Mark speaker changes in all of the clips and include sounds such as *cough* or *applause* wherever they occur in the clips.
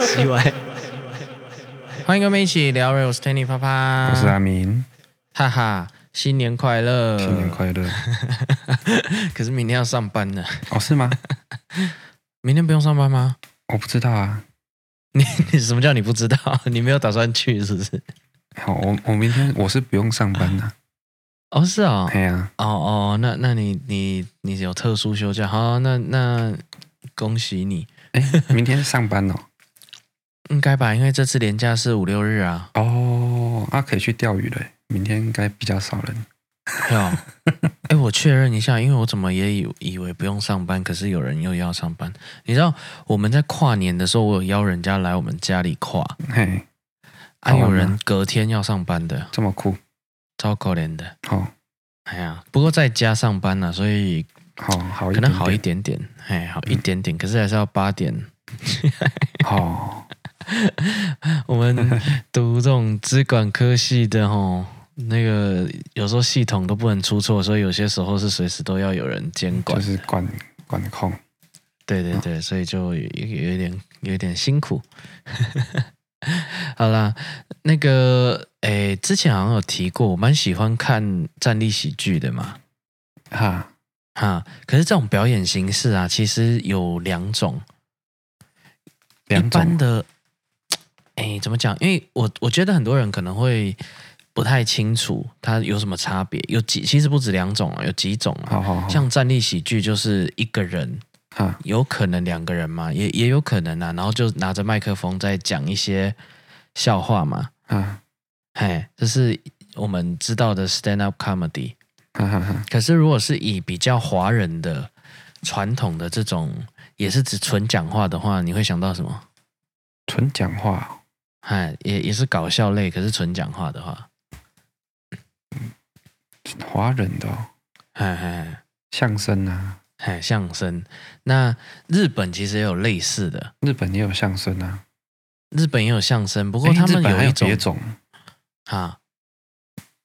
Speaker 1: 奇怪。欢迎跟我们一起聊，我是 Tanny 啪啪，
Speaker 2: 我是阿明，
Speaker 1: 哈哈，新年快乐，
Speaker 2: 新年快乐。*laughs*
Speaker 1: 可是明天要上班呢？
Speaker 2: 哦，是吗？*laughs*
Speaker 1: 明天不用上班吗？
Speaker 2: 我不知道啊。
Speaker 1: 你你什么叫你不知道？*laughs* 你没有打算去是不是？
Speaker 2: 好，我我明天我是不用上班的。
Speaker 1: 哦，是哦。
Speaker 2: 对啊。
Speaker 1: 哦哦，那那你你你有特殊休假？好，那那恭喜你。
Speaker 2: 哎，明天上班哦。*laughs*
Speaker 1: 应该吧，因为这次连假是五六日啊。
Speaker 2: 哦，那可以去钓鱼了。明天应该比较少人。
Speaker 1: 有。*laughs* 哎，我确认一下，因为我怎么也以以为不用上班，可是有人又要上班。你知道我们在跨年的时候，我有邀人家来我们家里跨。
Speaker 2: 嘿。
Speaker 1: 还、啊、有人隔天要上班的，
Speaker 2: 这么酷，
Speaker 1: 超可怜的。
Speaker 2: 哦，
Speaker 1: 哎呀，不过在家上班呢、啊，所以
Speaker 2: 好好
Speaker 1: 可能好一点点，哎，好一点点，嗯、可是还是要八点。*laughs*
Speaker 2: 好，*laughs*
Speaker 1: 我们读这种资管科系的哦，那个有时候系统都不能出错，所以有些时候是随时都要有人监管，
Speaker 2: 就是管管控。
Speaker 1: 对对对，所以就有有一点有一点辛苦。*laughs* 好啦，那个诶，之前好像有提过，我蛮喜欢看站立喜剧的嘛，
Speaker 2: 哈
Speaker 1: 哈。可是这种表演形式啊，其实有两种，两种一般的，哎，怎么讲？因为我我觉得很多人可能会不太清楚它有什么差别，有几其实不止两种啊，有几种啊。
Speaker 2: 好好好，
Speaker 1: 像站立喜剧就是一个人。
Speaker 2: 啊，
Speaker 1: 有可能两个人嘛，也也有可能啊，然后就拿着麦克风在讲一些笑话嘛，
Speaker 2: 啊，
Speaker 1: 嘿，这是我们知道的 stand up comedy。可是如果是以比较华人的传统的这种，也是指纯讲话的话，你会想到什么？
Speaker 2: 纯讲话，
Speaker 1: 哎，也也是搞笑类，可是纯讲话的话，
Speaker 2: 华人的、哦，
Speaker 1: 嘿嘿，
Speaker 2: 相声啊。
Speaker 1: 哎，相声。那日本其实也有类似的，
Speaker 2: 日本也有相声啊。
Speaker 1: 日本也有相声，不过他们有一种，
Speaker 2: 别种
Speaker 1: 啊。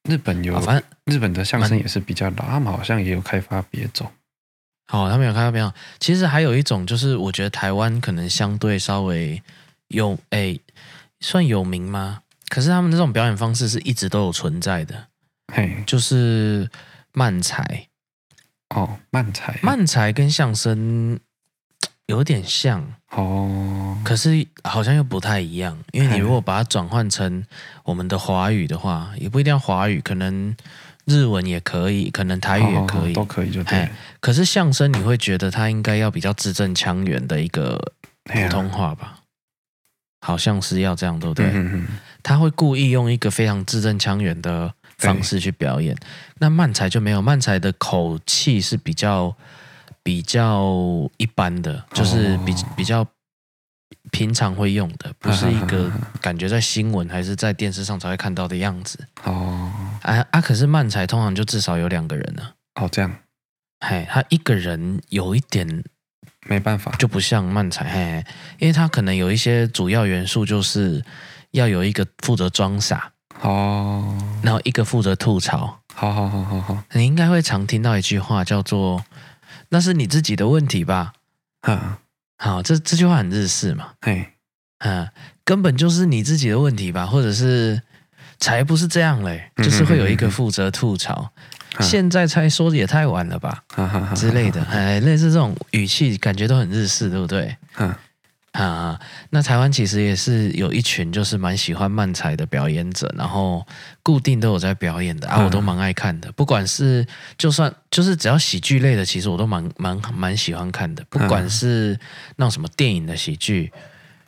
Speaker 2: 日本有，反正日本的相声也是比较老，他们好像也有开发别种。
Speaker 1: 哦，他们有开发别种。其实还有一种，就是我觉得台湾可能相对稍微有，哎，算有名吗？可是他们这种表演方式是一直都有存在的。
Speaker 2: 嘿，
Speaker 1: 就是慢才。
Speaker 2: 哦，慢才，
Speaker 1: 慢才跟相声有点像
Speaker 2: 哦，
Speaker 1: 可是好像又不太一样。因为你如果把它转换成我们的华语的话，也不一定要华语，可能日文也可以，可能台语也可以，
Speaker 2: 哦、都可以就对。
Speaker 1: 可是相声你会觉得它应该要比较字正腔圆的一个普通话吧？好像是要这样，对不对？
Speaker 2: 嗯嗯，
Speaker 1: 他会故意用一个非常字正腔圆的。方式去表演，那慢才就没有，慢才的口气是比较比较一般的，就是比比较平常会用的，不是一个感觉在新闻还是在电视上才会看到的样子。
Speaker 2: 哦，
Speaker 1: 啊啊！可是漫才通常就至少有两个人呢。
Speaker 2: 哦，这样，
Speaker 1: 嘿，他一个人有一点
Speaker 2: 没办法，
Speaker 1: 就不像漫才，嘿，因为他可能有一些主要元素，就是要有一个负责装傻。
Speaker 2: 哦，
Speaker 1: 然后一个负责吐槽，
Speaker 2: 好好好好好，
Speaker 1: 你应该会常听到一句话叫做“那是你自己的问题吧”，
Speaker 2: 嗯，
Speaker 1: 好，这这句话很日式嘛，
Speaker 2: 哎，
Speaker 1: 嗯，根本就是你自己的问题吧，或者是才不是这样嘞，就是会有一个负责吐槽，现在才说也太晚了吧，之类的，哎，类似这种语气，感觉都很日式，对不对？
Speaker 2: 嗯。
Speaker 1: 啊，那台湾其实也是有一群就是蛮喜欢漫才的表演者，然后固定都有在表演的啊，我都蛮爱看的。不管是就算就是只要喜剧类的，其实我都蛮蛮蛮喜欢看的。不管是那种什么电影的喜剧，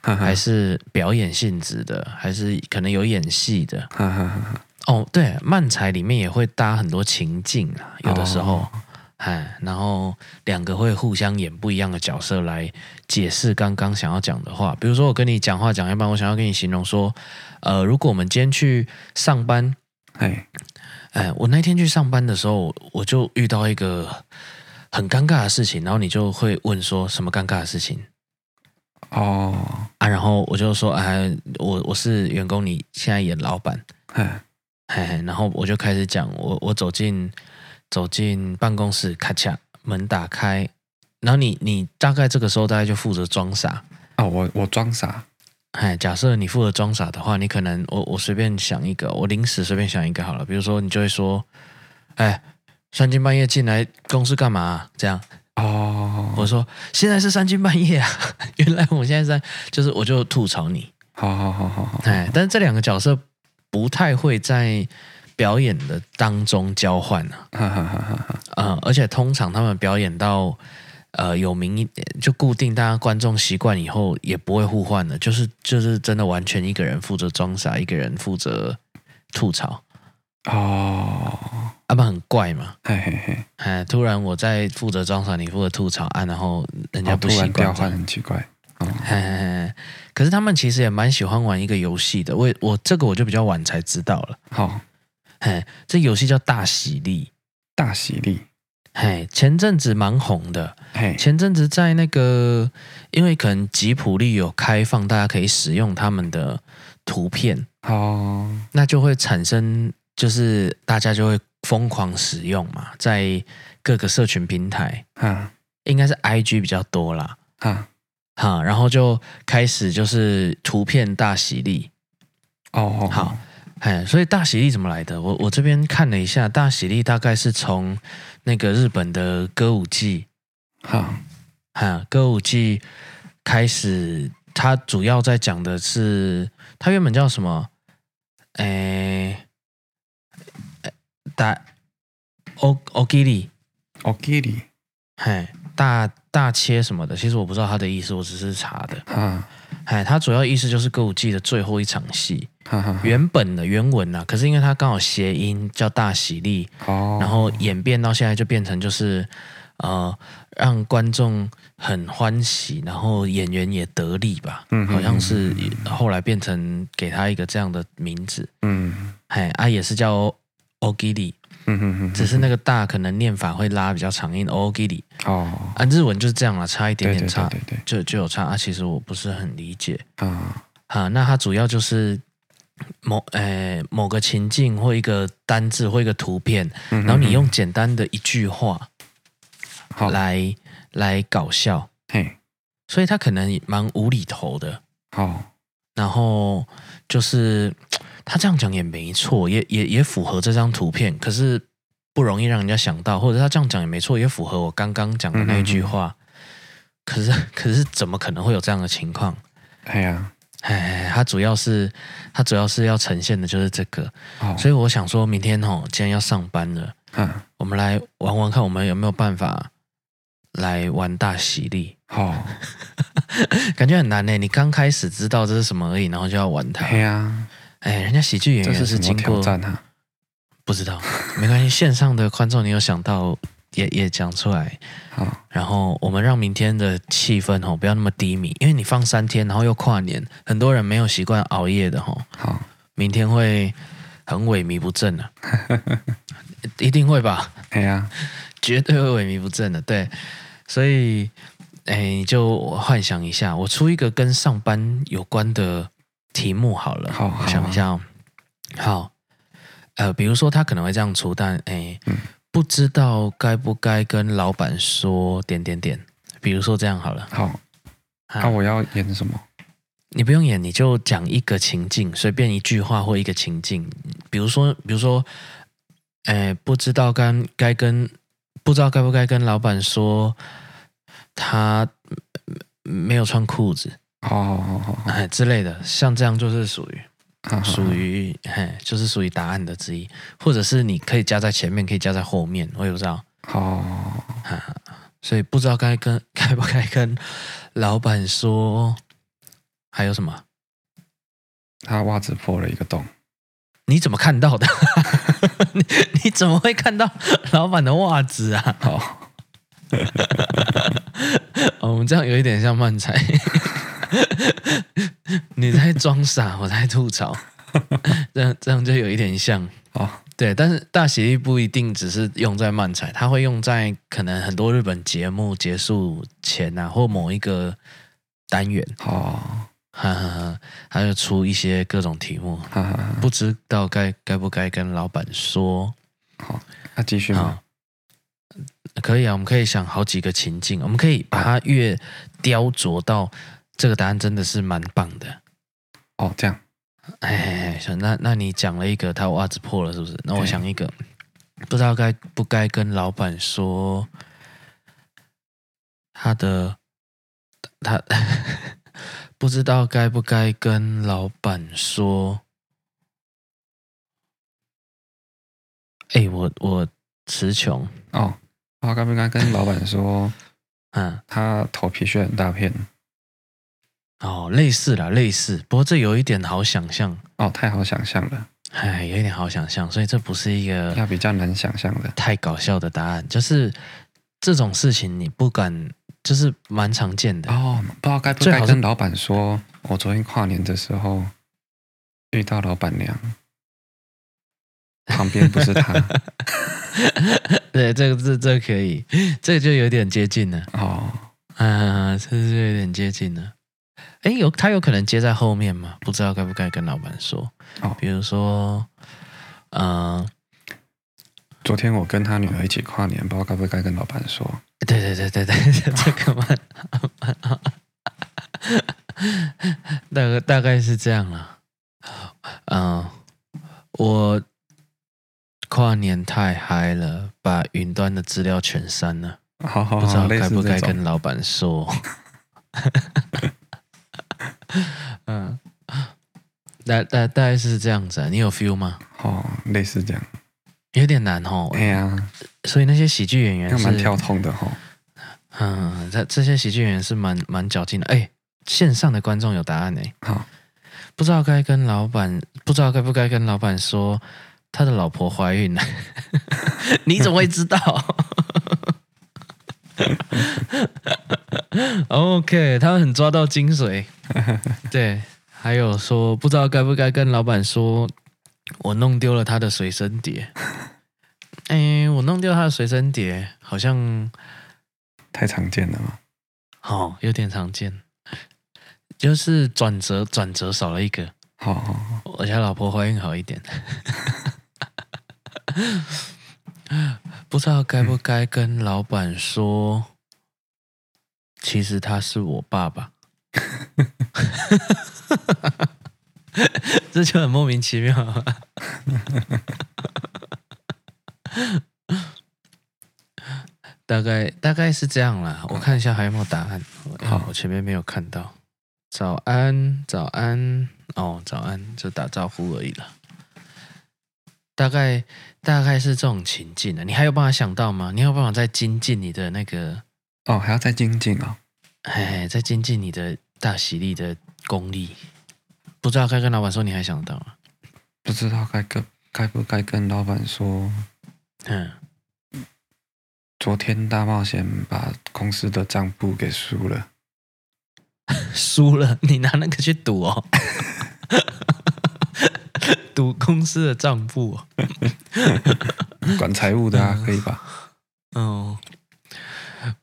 Speaker 1: 还是表演性质的，还是可能有演戏的。哦，对，漫才里面也会搭很多情境啊，有的时候。哎，然后两个会互相演不一样的角色来解释刚刚想要讲的话。比如说，我跟你讲话讲一半，我想要跟你形容说，呃，如果我们今天去上班，
Speaker 2: 哎，
Speaker 1: 哎，我那天去上班的时候，我就遇到一个很尴尬的事情，然后你就会问说什么尴尬的事情？
Speaker 2: 哦，
Speaker 1: 啊，然后我就说，哎，我我是员工，你现在演老板，
Speaker 2: 哎，
Speaker 1: 哎，然后我就开始讲，我我走进。走进办公室，咔嚓，门打开，然后你你大概这个时候大概就负责装傻
Speaker 2: 哦，我我装傻。
Speaker 1: 哎，假设你负责装傻的话，你可能我我随便想一个，我临时随便想一个好了。比如说，你就会说，哎，三更半夜进来公司干嘛啊？这样
Speaker 2: 哦。
Speaker 1: 我说现在是三更半夜啊，*laughs* 原来我现在在，就是我就吐槽你。
Speaker 2: 好好好好好。
Speaker 1: 哎，但是这两个角色不太会在表演的当中交换呢。哈哈哈哈哈。嗯，而且通常他们表演到。呃，有名一点就固定，大家观众习惯以后也不会互换了，就是就是真的完全一个人负责装傻，一个人负责吐槽。
Speaker 2: 哦，
Speaker 1: 阿不很怪嘛？
Speaker 2: 嘿嘿嘿，
Speaker 1: 哎，突然我在负责装傻，你负责吐槽啊，然后人家不习惯，
Speaker 2: 调换很奇怪。哦，
Speaker 1: 嘿嘿嘿，可是他们其实也蛮喜欢玩一个游戏的，我我这个我就比较晚才知道了。
Speaker 2: 好，
Speaker 1: 嘿，这游戏叫大喜力，
Speaker 2: 大喜力。
Speaker 1: 嘿，前阵子蛮红的。
Speaker 2: 嘿，
Speaker 1: 前阵子在那个，因为可能吉普力有开放，大家可以使用他们的图片
Speaker 2: 哦，
Speaker 1: 那就会产生，就是大家就会疯狂使用嘛，在各个社群平台，
Speaker 2: 啊，
Speaker 1: 应该是 IG 比较多啦，
Speaker 2: 啊，
Speaker 1: 好，然后就开始就是图片大喜利，
Speaker 2: 哦哦，
Speaker 1: 好。哎，所以大喜力怎么来的？我我这边看了一下，大喜力大概是从那个日本的歌舞伎，
Speaker 2: 哈，
Speaker 1: 哈，歌舞伎开始，它主要在讲的是，它原本叫什么？哎，大欧欧吉利，
Speaker 2: 欧吉利，
Speaker 1: 嘿，大大切什么的，其实我不知道它的意思，我只是查的。
Speaker 2: 哈，
Speaker 1: 哎，它主要意思就是歌舞伎的最后一
Speaker 2: 场戏。
Speaker 1: 原本的原文啊，可是因为它刚好谐音叫大喜利，
Speaker 2: 哦，
Speaker 1: 然后演变到现在就变成就是呃让观众很欢喜，然后演员也得利吧，
Speaker 2: 嗯，
Speaker 1: 好像是后来变成给他一个这样的名字，
Speaker 2: 嗯，
Speaker 1: 哎啊也是叫欧吉利，
Speaker 2: 嗯哼哼，
Speaker 1: 只是那个大可能念法会拉比较长音，欧吉利，
Speaker 2: 哦，
Speaker 1: 啊日文就是这样了，差一点点差，
Speaker 2: 对对对，
Speaker 1: 就就有差啊，其实我不是很理解。
Speaker 2: 啊，
Speaker 1: 啊，那它主要就是。某诶、欸，某个情境或一个单字或一个图片，然后你用简单的一句话来
Speaker 2: 好
Speaker 1: 来搞笑，
Speaker 2: 嘿，
Speaker 1: 所以他可能蛮无厘头的。
Speaker 2: 好，
Speaker 1: 然后就是他这样讲也没错，也也也符合这张图片，可是不容易让人家想到，或者他这样讲也没错，也符合我刚刚讲的那一句话。嗯、可是可是怎么可能会有这样的情况？
Speaker 2: 哎呀。
Speaker 1: 哎，它主要是，它主要是要呈现的就是这个，
Speaker 2: 哦、
Speaker 1: 所以我想说明天哦，既然要上班了，
Speaker 2: 嗯，
Speaker 1: 我们来玩玩看，我们有没有办法来玩大喜力？
Speaker 2: 好、哦，*laughs*
Speaker 1: 感觉很难呢。你刚开始知道这是什么而已，然后就要玩它。
Speaker 2: 对啊，
Speaker 1: 哎，人家喜剧演员是经过
Speaker 2: 挑战啊，
Speaker 1: 不知道，没关系。线上的观众，你有想到？也也讲出来，
Speaker 2: 好，
Speaker 1: 然后我们让明天的气氛哦不要那么低迷，因为你放三天，然后又跨年，很多人没有习惯熬夜的哈，
Speaker 2: 好，
Speaker 1: 明天会很萎靡不振的，*laughs* 一定会吧？
Speaker 2: 对呀，
Speaker 1: 绝对会萎靡不振的，对，所以哎，你就幻想一下，我出一个跟上班有关的题目好了，
Speaker 2: 好，好，
Speaker 1: 想一下哦，好，呃，比如说他可能会这样出，但哎。嗯不知道该不该跟老板说点点点，比如说这样好了。
Speaker 2: 好，那、啊、我要演什么？
Speaker 1: 你不用演，你就讲一个情境，随便一句话或一个情境。比如说，比如说，哎，不知道该该跟不知道该不该跟老板说他没有穿裤子，
Speaker 2: 好好好好，
Speaker 1: 哎之类的，像这样就是属于。属于嘿，就是属于答案的之一，或者是你可以加在前面，可以加在后面，我也不知道。
Speaker 2: 好，
Speaker 1: 所以不知道该跟 *laughs* 该不该跟老板说。还有什么？
Speaker 2: 他袜子破了一个洞，
Speaker 1: 你怎么看到的？*laughs* 你你怎么会看到老板的袜子啊？
Speaker 2: 好，*laughs*
Speaker 1: 哦，我们这样有一点像漫才。*laughs* 你在装傻，我在吐槽，*laughs* 这样这样就有一点像
Speaker 2: 哦。
Speaker 1: 对，但是大喜利不一定只是用在漫才，它会用在可能很多日本节目结束前啊，或某一个单元
Speaker 2: 哦。
Speaker 1: 哈哈哈，他就出一些各种题目，
Speaker 2: 哈哈哈，
Speaker 1: 不知道该该不该跟老板说。
Speaker 2: 好，那继续吗？
Speaker 1: 可以啊，我们可以想好几个情境，我们可以把它越雕琢到这个答案真的是蛮棒的。
Speaker 2: 哦，这样，
Speaker 1: 哎，那那你讲了一个他袜子破了，是不是？那我想一个，不知道该不该跟老板说他的他 *laughs* 不知道该不该跟老板说。哎，我我词穷
Speaker 2: 哦，我该不该跟老板说？
Speaker 1: 嗯，
Speaker 2: 他头皮屑很大片。
Speaker 1: 哦，类似啦，类似，不过这有一点好想象
Speaker 2: 哦，太好想象了，
Speaker 1: 哎，有一点好想象，所以这不是一个
Speaker 2: 要比较难想象的，
Speaker 1: 太搞笑的答案，就是这种事情你不敢，就是蛮常见的
Speaker 2: 哦，不知道该不该跟老板说，我昨天跨年的时候遇到老板娘，旁边不是他，*laughs*
Speaker 1: 对，这个这这可以，这个就有点接近了
Speaker 2: 哦，
Speaker 1: 嗯，这就有点接近了。哎，有他有可能接在后面吗？不知道该不该跟老板说。
Speaker 2: 哦，
Speaker 1: 比如说，嗯、呃，
Speaker 2: 昨天我跟他女儿一起跨年，不知道该不该跟老板说。
Speaker 1: 对对对对对，这个嘛，大概大概是这样了。嗯、呃，我跨年太嗨了，把云端的资料全删了。
Speaker 2: 好好好，
Speaker 1: 不知道该不该跟老板说。*laughs* 嗯，大大大概是这样子啊，你有 feel 吗？
Speaker 2: 哦，类似这样，
Speaker 1: 有点难哦。
Speaker 2: 哎呀，
Speaker 1: 所以那些喜剧演员是
Speaker 2: 蛮跳痛的哈、哦。
Speaker 1: 嗯，这这些喜剧演员是蛮蛮矫情的。哎，线上的观众有答案呢。
Speaker 2: 好，
Speaker 1: 不知道该跟老板，不知道该不该跟老板说他的老婆怀孕了。*laughs* 你怎么会知道？*laughs* *laughs* OK，他们很抓到精髓。*laughs* 对，还有说不知道该不该跟老板说，我弄丢了他的随身碟。*laughs* 哎，我弄丢他的随身碟，好像
Speaker 2: 太常见了吗？
Speaker 1: 哦，有点常见，就是转折转折少了一个。
Speaker 2: 好好好，
Speaker 1: 我家老婆怀孕好一点。不知道该不该跟老板说，其实他是我爸爸。*laughs* 这就很莫名其妙。大概大概是这样啦，我看一下还有没有答案。好，我前面没有看到。早安，早安，哦，早安，就打招呼而已了。大概大概是这种情境的，你还有办法想到吗？你有办法再精进你的那个？
Speaker 2: 哦，还要再精进哦。
Speaker 1: 哎，再精进你的大喜力的功力。不知道该跟老板说，你还想到吗？
Speaker 2: 不知道该跟该不该跟老板说。
Speaker 1: 嗯，
Speaker 2: 昨天大冒险把公司的账簿给输了。*laughs*
Speaker 1: 输了？你拿那个去赌哦？*laughs* 赌公司的账簿，*laughs*
Speaker 2: 管财务的啊，可以吧？
Speaker 1: 嗯，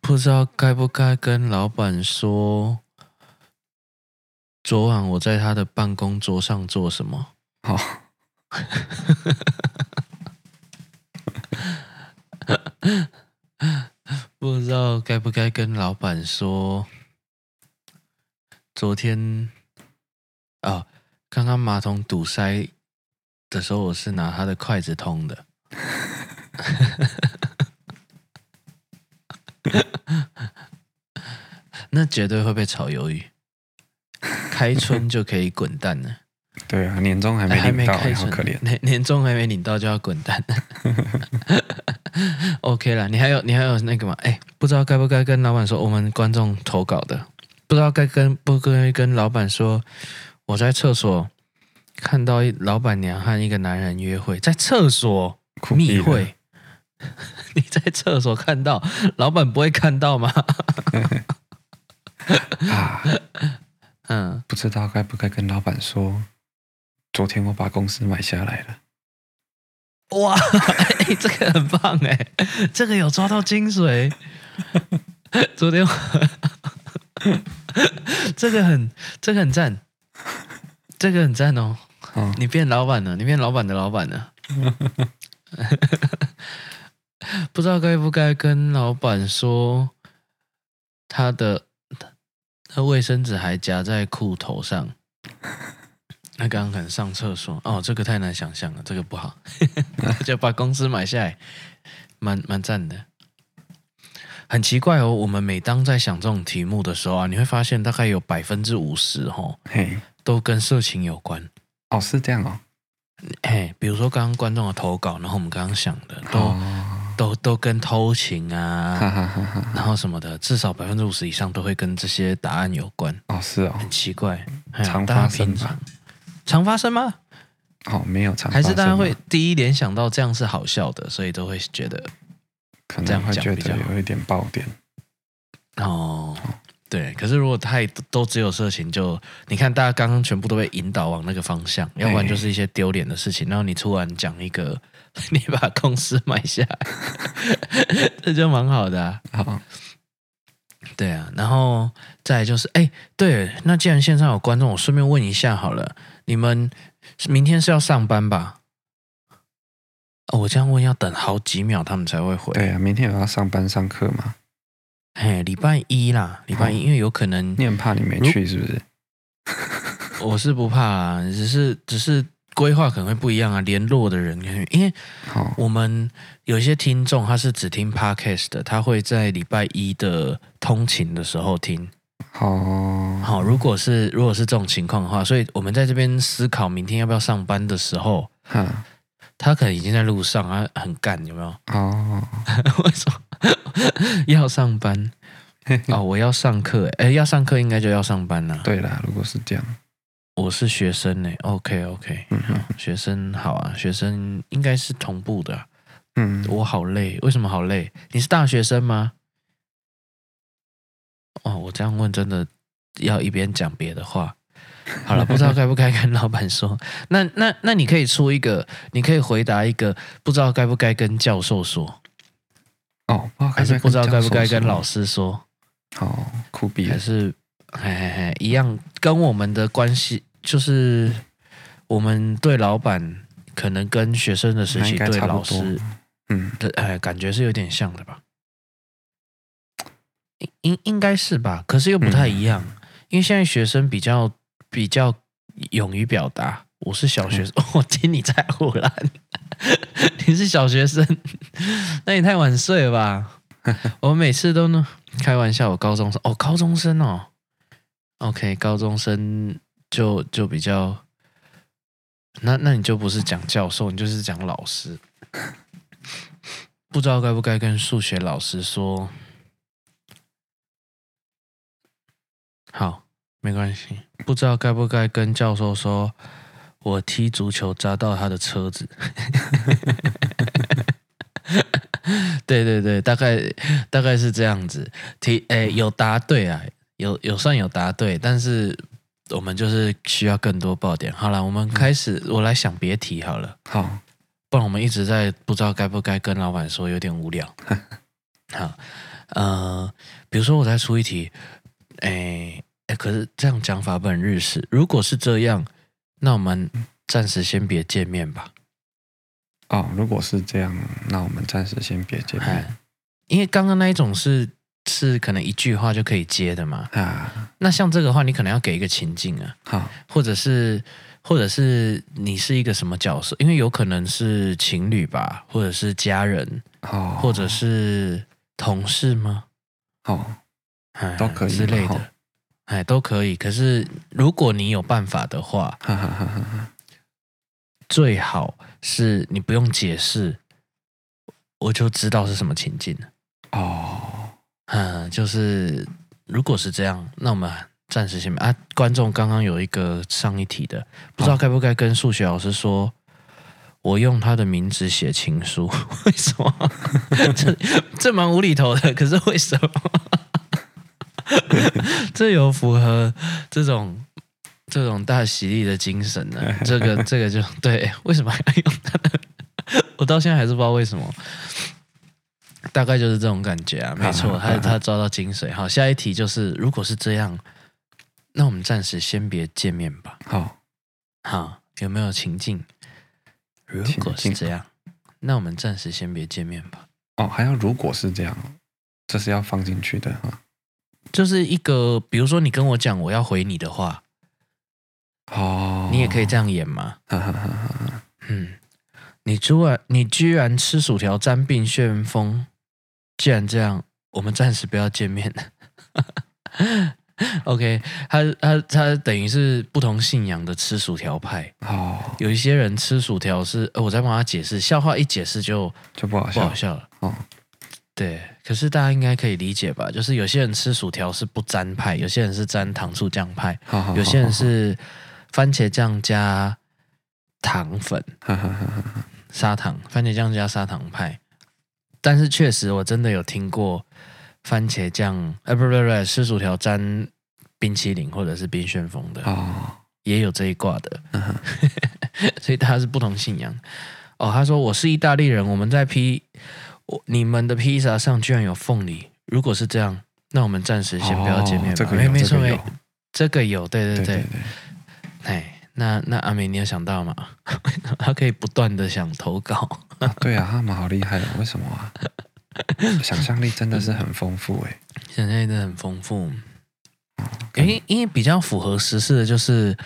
Speaker 1: 不知道该不该跟老板说，昨晚我在他的办公桌上做什么？
Speaker 2: 好，*laughs*
Speaker 1: 不知道该不该跟老板说，昨天啊，刚刚马桶堵塞。的时候我是拿他的筷子通的，*laughs* *laughs* 那绝对会被炒鱿鱼。开春就可以滚蛋了，
Speaker 2: 对啊，年终还没领到，好可怜。
Speaker 1: 年年终还没领到就要滚蛋。*laughs* OK 了，你还有你还有那个吗？哎，不知道该不该跟老板说，我们观众投稿的，不知道该跟不该跟老板说，我在厕所。看到一老板娘和一个男人约会，在厕所密会。*laughs* 你在厕所看到，老板不会看到吗？*laughs*
Speaker 2: 啊，*laughs* 嗯，不知道该不该跟老板说，昨天我把公司买下来了。
Speaker 1: 哇，欸、这个很棒哎，这个有抓到精髓。昨天我，这个很，这个很赞。这个很赞哦，你变老板了，你变老板的老板了。不知道该不该跟老板说他的他卫生纸还夹在裤头上。他刚刚可能上厕所哦，这个太难想象了，这个不好，*laughs* 就把公司买下来，蛮蛮赞的。很奇怪哦，我们每当在想这种题目的时候啊，你会发现大概有百分之五十哦，嘿，都跟色情有关。
Speaker 2: 哦，是这样哦。
Speaker 1: 嘿，比如说刚刚观众的投稿，然后我们刚刚想的都、哦、都都跟偷情啊，哈哈哈哈然后什么的，至少百分之五十以上都会跟这些答案有关。
Speaker 2: 哦，是哦，
Speaker 1: 很奇怪，
Speaker 2: 常发生
Speaker 1: 常，常发生吗？
Speaker 2: 哦，没有常发生，
Speaker 1: 还是大家会第一联想到这样是好笑的，所以都会觉得
Speaker 2: 可能会觉得有一点爆点。
Speaker 1: 哦。对，可是如果太都只有色情，就你看大家刚刚全部都被引导往那个方向，要不然就是一些丢脸的事情。然后你突然讲一个，*laughs* 你把公司买下来，*laughs* 这就蛮好的啊。好，对啊，然后再就是，哎，对，那既然线上有观众，我顺便问一下好了，你们明天是要上班吧？哦，我这样问要等好几秒，他们才会回。
Speaker 2: 对啊，明天有要上班上课吗？
Speaker 1: 嘿，礼拜一啦，礼拜一，因为有可能
Speaker 2: 你很怕你没去，是不是？*laughs*
Speaker 1: 我是不怕啊，只是只是规划可能会不一样啊。联络的人，因为我们有一些听众他是只听 podcast 的，他会在礼拜一的通勤的时候听。哦，好，如果是如果是这种情况的话，所以我们在这边思考明天要不要上班的时候，他可能已经在路上啊，很干，有没有？哦，*laughs* 为什么？要上班哦，我要上课哎，要上课应该就要上班了。
Speaker 2: 对啦，如果是这样，
Speaker 1: 我是学生呢。OK OK，嗯哼，学生好啊，学生应该是同步的。嗯，我好累，为什么好累？你是大学生吗？哦，我这样问真的要一边讲别的话。好了，不知道 *laughs* 该不该跟老板说。那那那你可以出一个，你可以回答一个，不知道该不该跟教授说。
Speaker 2: 哦，
Speaker 1: 还是不知道该不该跟老师说。
Speaker 2: 哦，酷毙
Speaker 1: 还是嘿嘿嘿，一样，跟我们的关系就是，我们对老板可能跟学生的时期对老师，嗯的哎，感觉是有点像的吧？应应应该是吧？可是又不太一样，嗯、因为现在学生比较比较勇于表达。我是小学生，嗯、*laughs* 我听你在胡乱。你是小学生，那你太晚睡了吧？*laughs* 我每次都呢开玩笑，我高中生哦，高中生哦，OK，高中生就就比较，那那你就不是讲教授，你就是讲老师，不知道该不该跟数学老师说，好，没关系，不知道该不该跟教授说。我踢足球砸到他的车子，*laughs* 对对对，大概大概是这样子。踢诶，有答对啊，有有算有答对，但是我们就是需要更多爆点。好了，我们开始，我来想别题好了。好，不然我们一直在不知道该不该跟老板说，有点无聊。*laughs* 好，呃，比如说我再出一题，诶诶，可是这样讲法不很日式。如果是这样。那我们暂时先别见面吧。
Speaker 2: 哦，如果是这样，那我们暂时先别见面。
Speaker 1: 因为刚刚那一种是是可能一句话就可以接的嘛。啊，那像这个话，你可能要给一个情境啊。好，或者是或者是你是一个什么角色？因为有可能是情侣吧，或者是家人，哦，或者是同事吗？
Speaker 2: 哦，哎都可以
Speaker 1: 之类的。哎，都可以。可是如果你有办法的话，*laughs* 最好是你不用解释，我就知道是什么情境了。哦，嗯，就是如果是这样，那我们暂时先啊。观众刚刚有一个上一题的，不知道该不该跟数学老师说，我用他的名字写情书，*laughs* 为什么？*laughs* 这这蛮无厘头的，可是为什么？*laughs* 这有符合这种这种大喜力的精神呢？这个这个就对，为什么要用？我到现在还是不知道为什么。大概就是这种感觉啊，没错，他他抓到精髓。好，下一题就是，如果是这样，那我们暂时先别见面吧。好，好，有没有情境？如果是这样，那我们暂时先别见面吧。
Speaker 2: 哦，还要如果是这样，这是要放进去的哈。
Speaker 1: 就是一个，比如说你跟我讲我要回你的话，
Speaker 2: 哦，
Speaker 1: 你也可以这样演嘛。嗯，你居然你居然吃薯条沾病旋风，既然这样，我们暂时不要见面。*laughs* OK，他他他等于是不同信仰的吃薯条派。
Speaker 2: 哦，
Speaker 1: 有一些人吃薯条是，呃，我在帮他解释，笑话一解释就
Speaker 2: 就不好笑，
Speaker 1: 不好笑了。
Speaker 2: 哦，
Speaker 1: 对，可是大家应该可以理解吧？就是有些人吃薯条是不沾派，有些人是沾糖醋酱派，
Speaker 2: 好好好好，
Speaker 1: 有些人是番茄酱加糖粉，砂糖，番茄酱加砂糖派。但是确实，我真的有听过。番茄酱，哎，不不不，吃薯条沾冰淇淋或者是冰旋风的，
Speaker 2: 哦，
Speaker 1: 也有这一挂的，
Speaker 2: 嗯、*laughs*
Speaker 1: 所以他是不同信仰。哦，他说我是意大利人，我们在披我你们的披萨上居然有凤梨，如果是这样，那我们暂时先不要见面吧。
Speaker 2: 这个
Speaker 1: 没没错，
Speaker 2: 这个、
Speaker 1: 没这个有，对对对，
Speaker 2: 对对对
Speaker 1: 哎，那那阿美，你有想到吗？*laughs* 他可以不断的想投稿，
Speaker 2: 啊对啊，他们好厉害的，为什么啊？想象力真的是很丰富哎，*laughs*
Speaker 1: 想象力真的很丰富。因为因为比较符合实事的就是，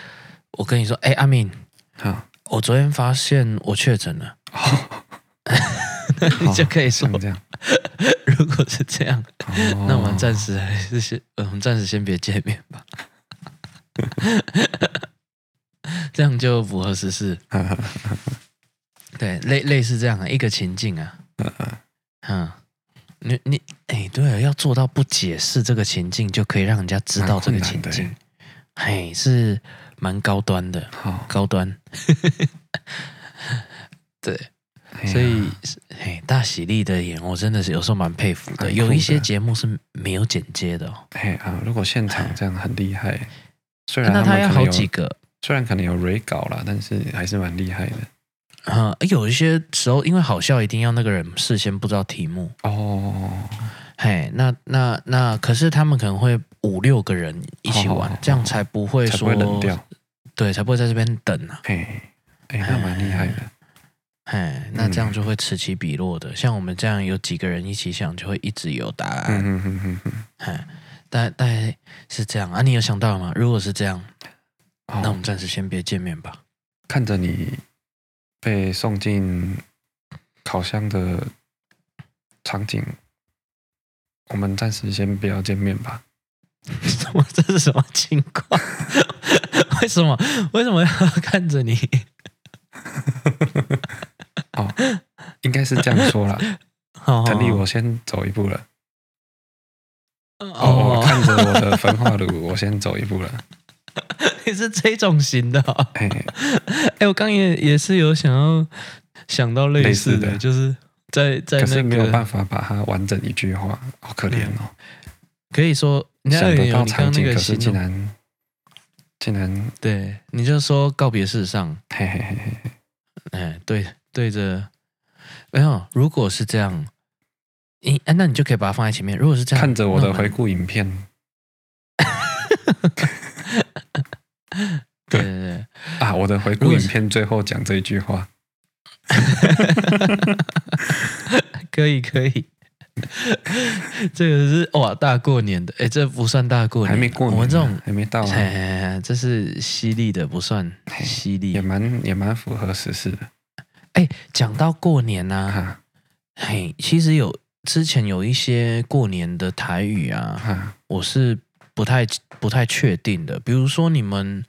Speaker 1: 我跟你说，哎，阿敏，好，我昨天发现我确诊了，*laughs* 你就可以说
Speaker 2: 这样。
Speaker 1: 如果是这样，那我们暂时还是先，我们暂时先别见面吧。这样就符合时事。*laughs* 对，类类似这样的一个情境啊。嗯，你你哎，对了，要做到不解释这个情境，就可以让人家知道这个情境，嘿，是蛮高端的，好高端，*laughs* 对，所以嘿，大喜力的演，我真的是有时候蛮佩服的。的有一些节目是没有剪接的，哦，
Speaker 2: 嘿啊，如果现场这样很厉害，虽
Speaker 1: 然他那他要好几个，
Speaker 2: 虽然可能有 re 稿啦，但是还是蛮厉害的。
Speaker 1: 嗯，有一些时候，因为好笑，一定要那个人事先不知道题目
Speaker 2: 哦。
Speaker 1: 嘿，那那那，可是他们可能会五六个人一起玩，哦、这样才不会说
Speaker 2: 会冷掉，
Speaker 1: 对，才不会在这边等啊。
Speaker 2: 嘿，哎，那蛮厉害的。
Speaker 1: 嘿，那这样就会此起彼落的。嗯、像我们这样有几个人一起想，就会一直有答案。
Speaker 2: 嗯嗯嗯嗯。
Speaker 1: 嘿，大大概是这样啊？你有想到吗？如果是这样，哦、那我们暂时先别见面吧。
Speaker 2: 看着你。被送进烤箱的场景，我们暂时先不要见面吧。
Speaker 1: 什么？这是什么情况？*laughs* 为什么？为什么要看着你？*laughs*
Speaker 2: 哦，应该是这样说啦。等你，我先走一步了。哦，我看着我的焚化炉，我先走一步了。*laughs* 你是这种型的、哦，哎、
Speaker 1: 欸，*laughs* 我刚也也是有想要想到类似的，似的。就是在在那个，可是
Speaker 2: 没有办法把它完整一句话，好可怜哦。
Speaker 1: 可以说，你
Speaker 2: 想得到场景，
Speaker 1: 那个
Speaker 2: 可是竟然竟然。
Speaker 1: 对，你就说告别式上，
Speaker 2: 嘿嘿嘿嘿，
Speaker 1: 哎，对对着，没有，如果是这样，你哎，那你就可以把它放在前面。如果是这样，
Speaker 2: 看着我的回顾影片。*laughs* *laughs*
Speaker 1: 对。对对
Speaker 2: 啊！我的回顾影片最后讲这一句话，
Speaker 1: 可 *laughs* 以可以，*laughs* 这个是哇大过年的，哎，这不算大过年，
Speaker 2: 还没过年，
Speaker 1: 我们这种
Speaker 2: 还没到啊，
Speaker 1: 这是犀利的，不算犀利，
Speaker 2: 也蛮也蛮符合时事的。
Speaker 1: 哎，讲到过年呐，嘿，其实有之前有一些过年的台语啊，我是不太不太确定的，比如说你们。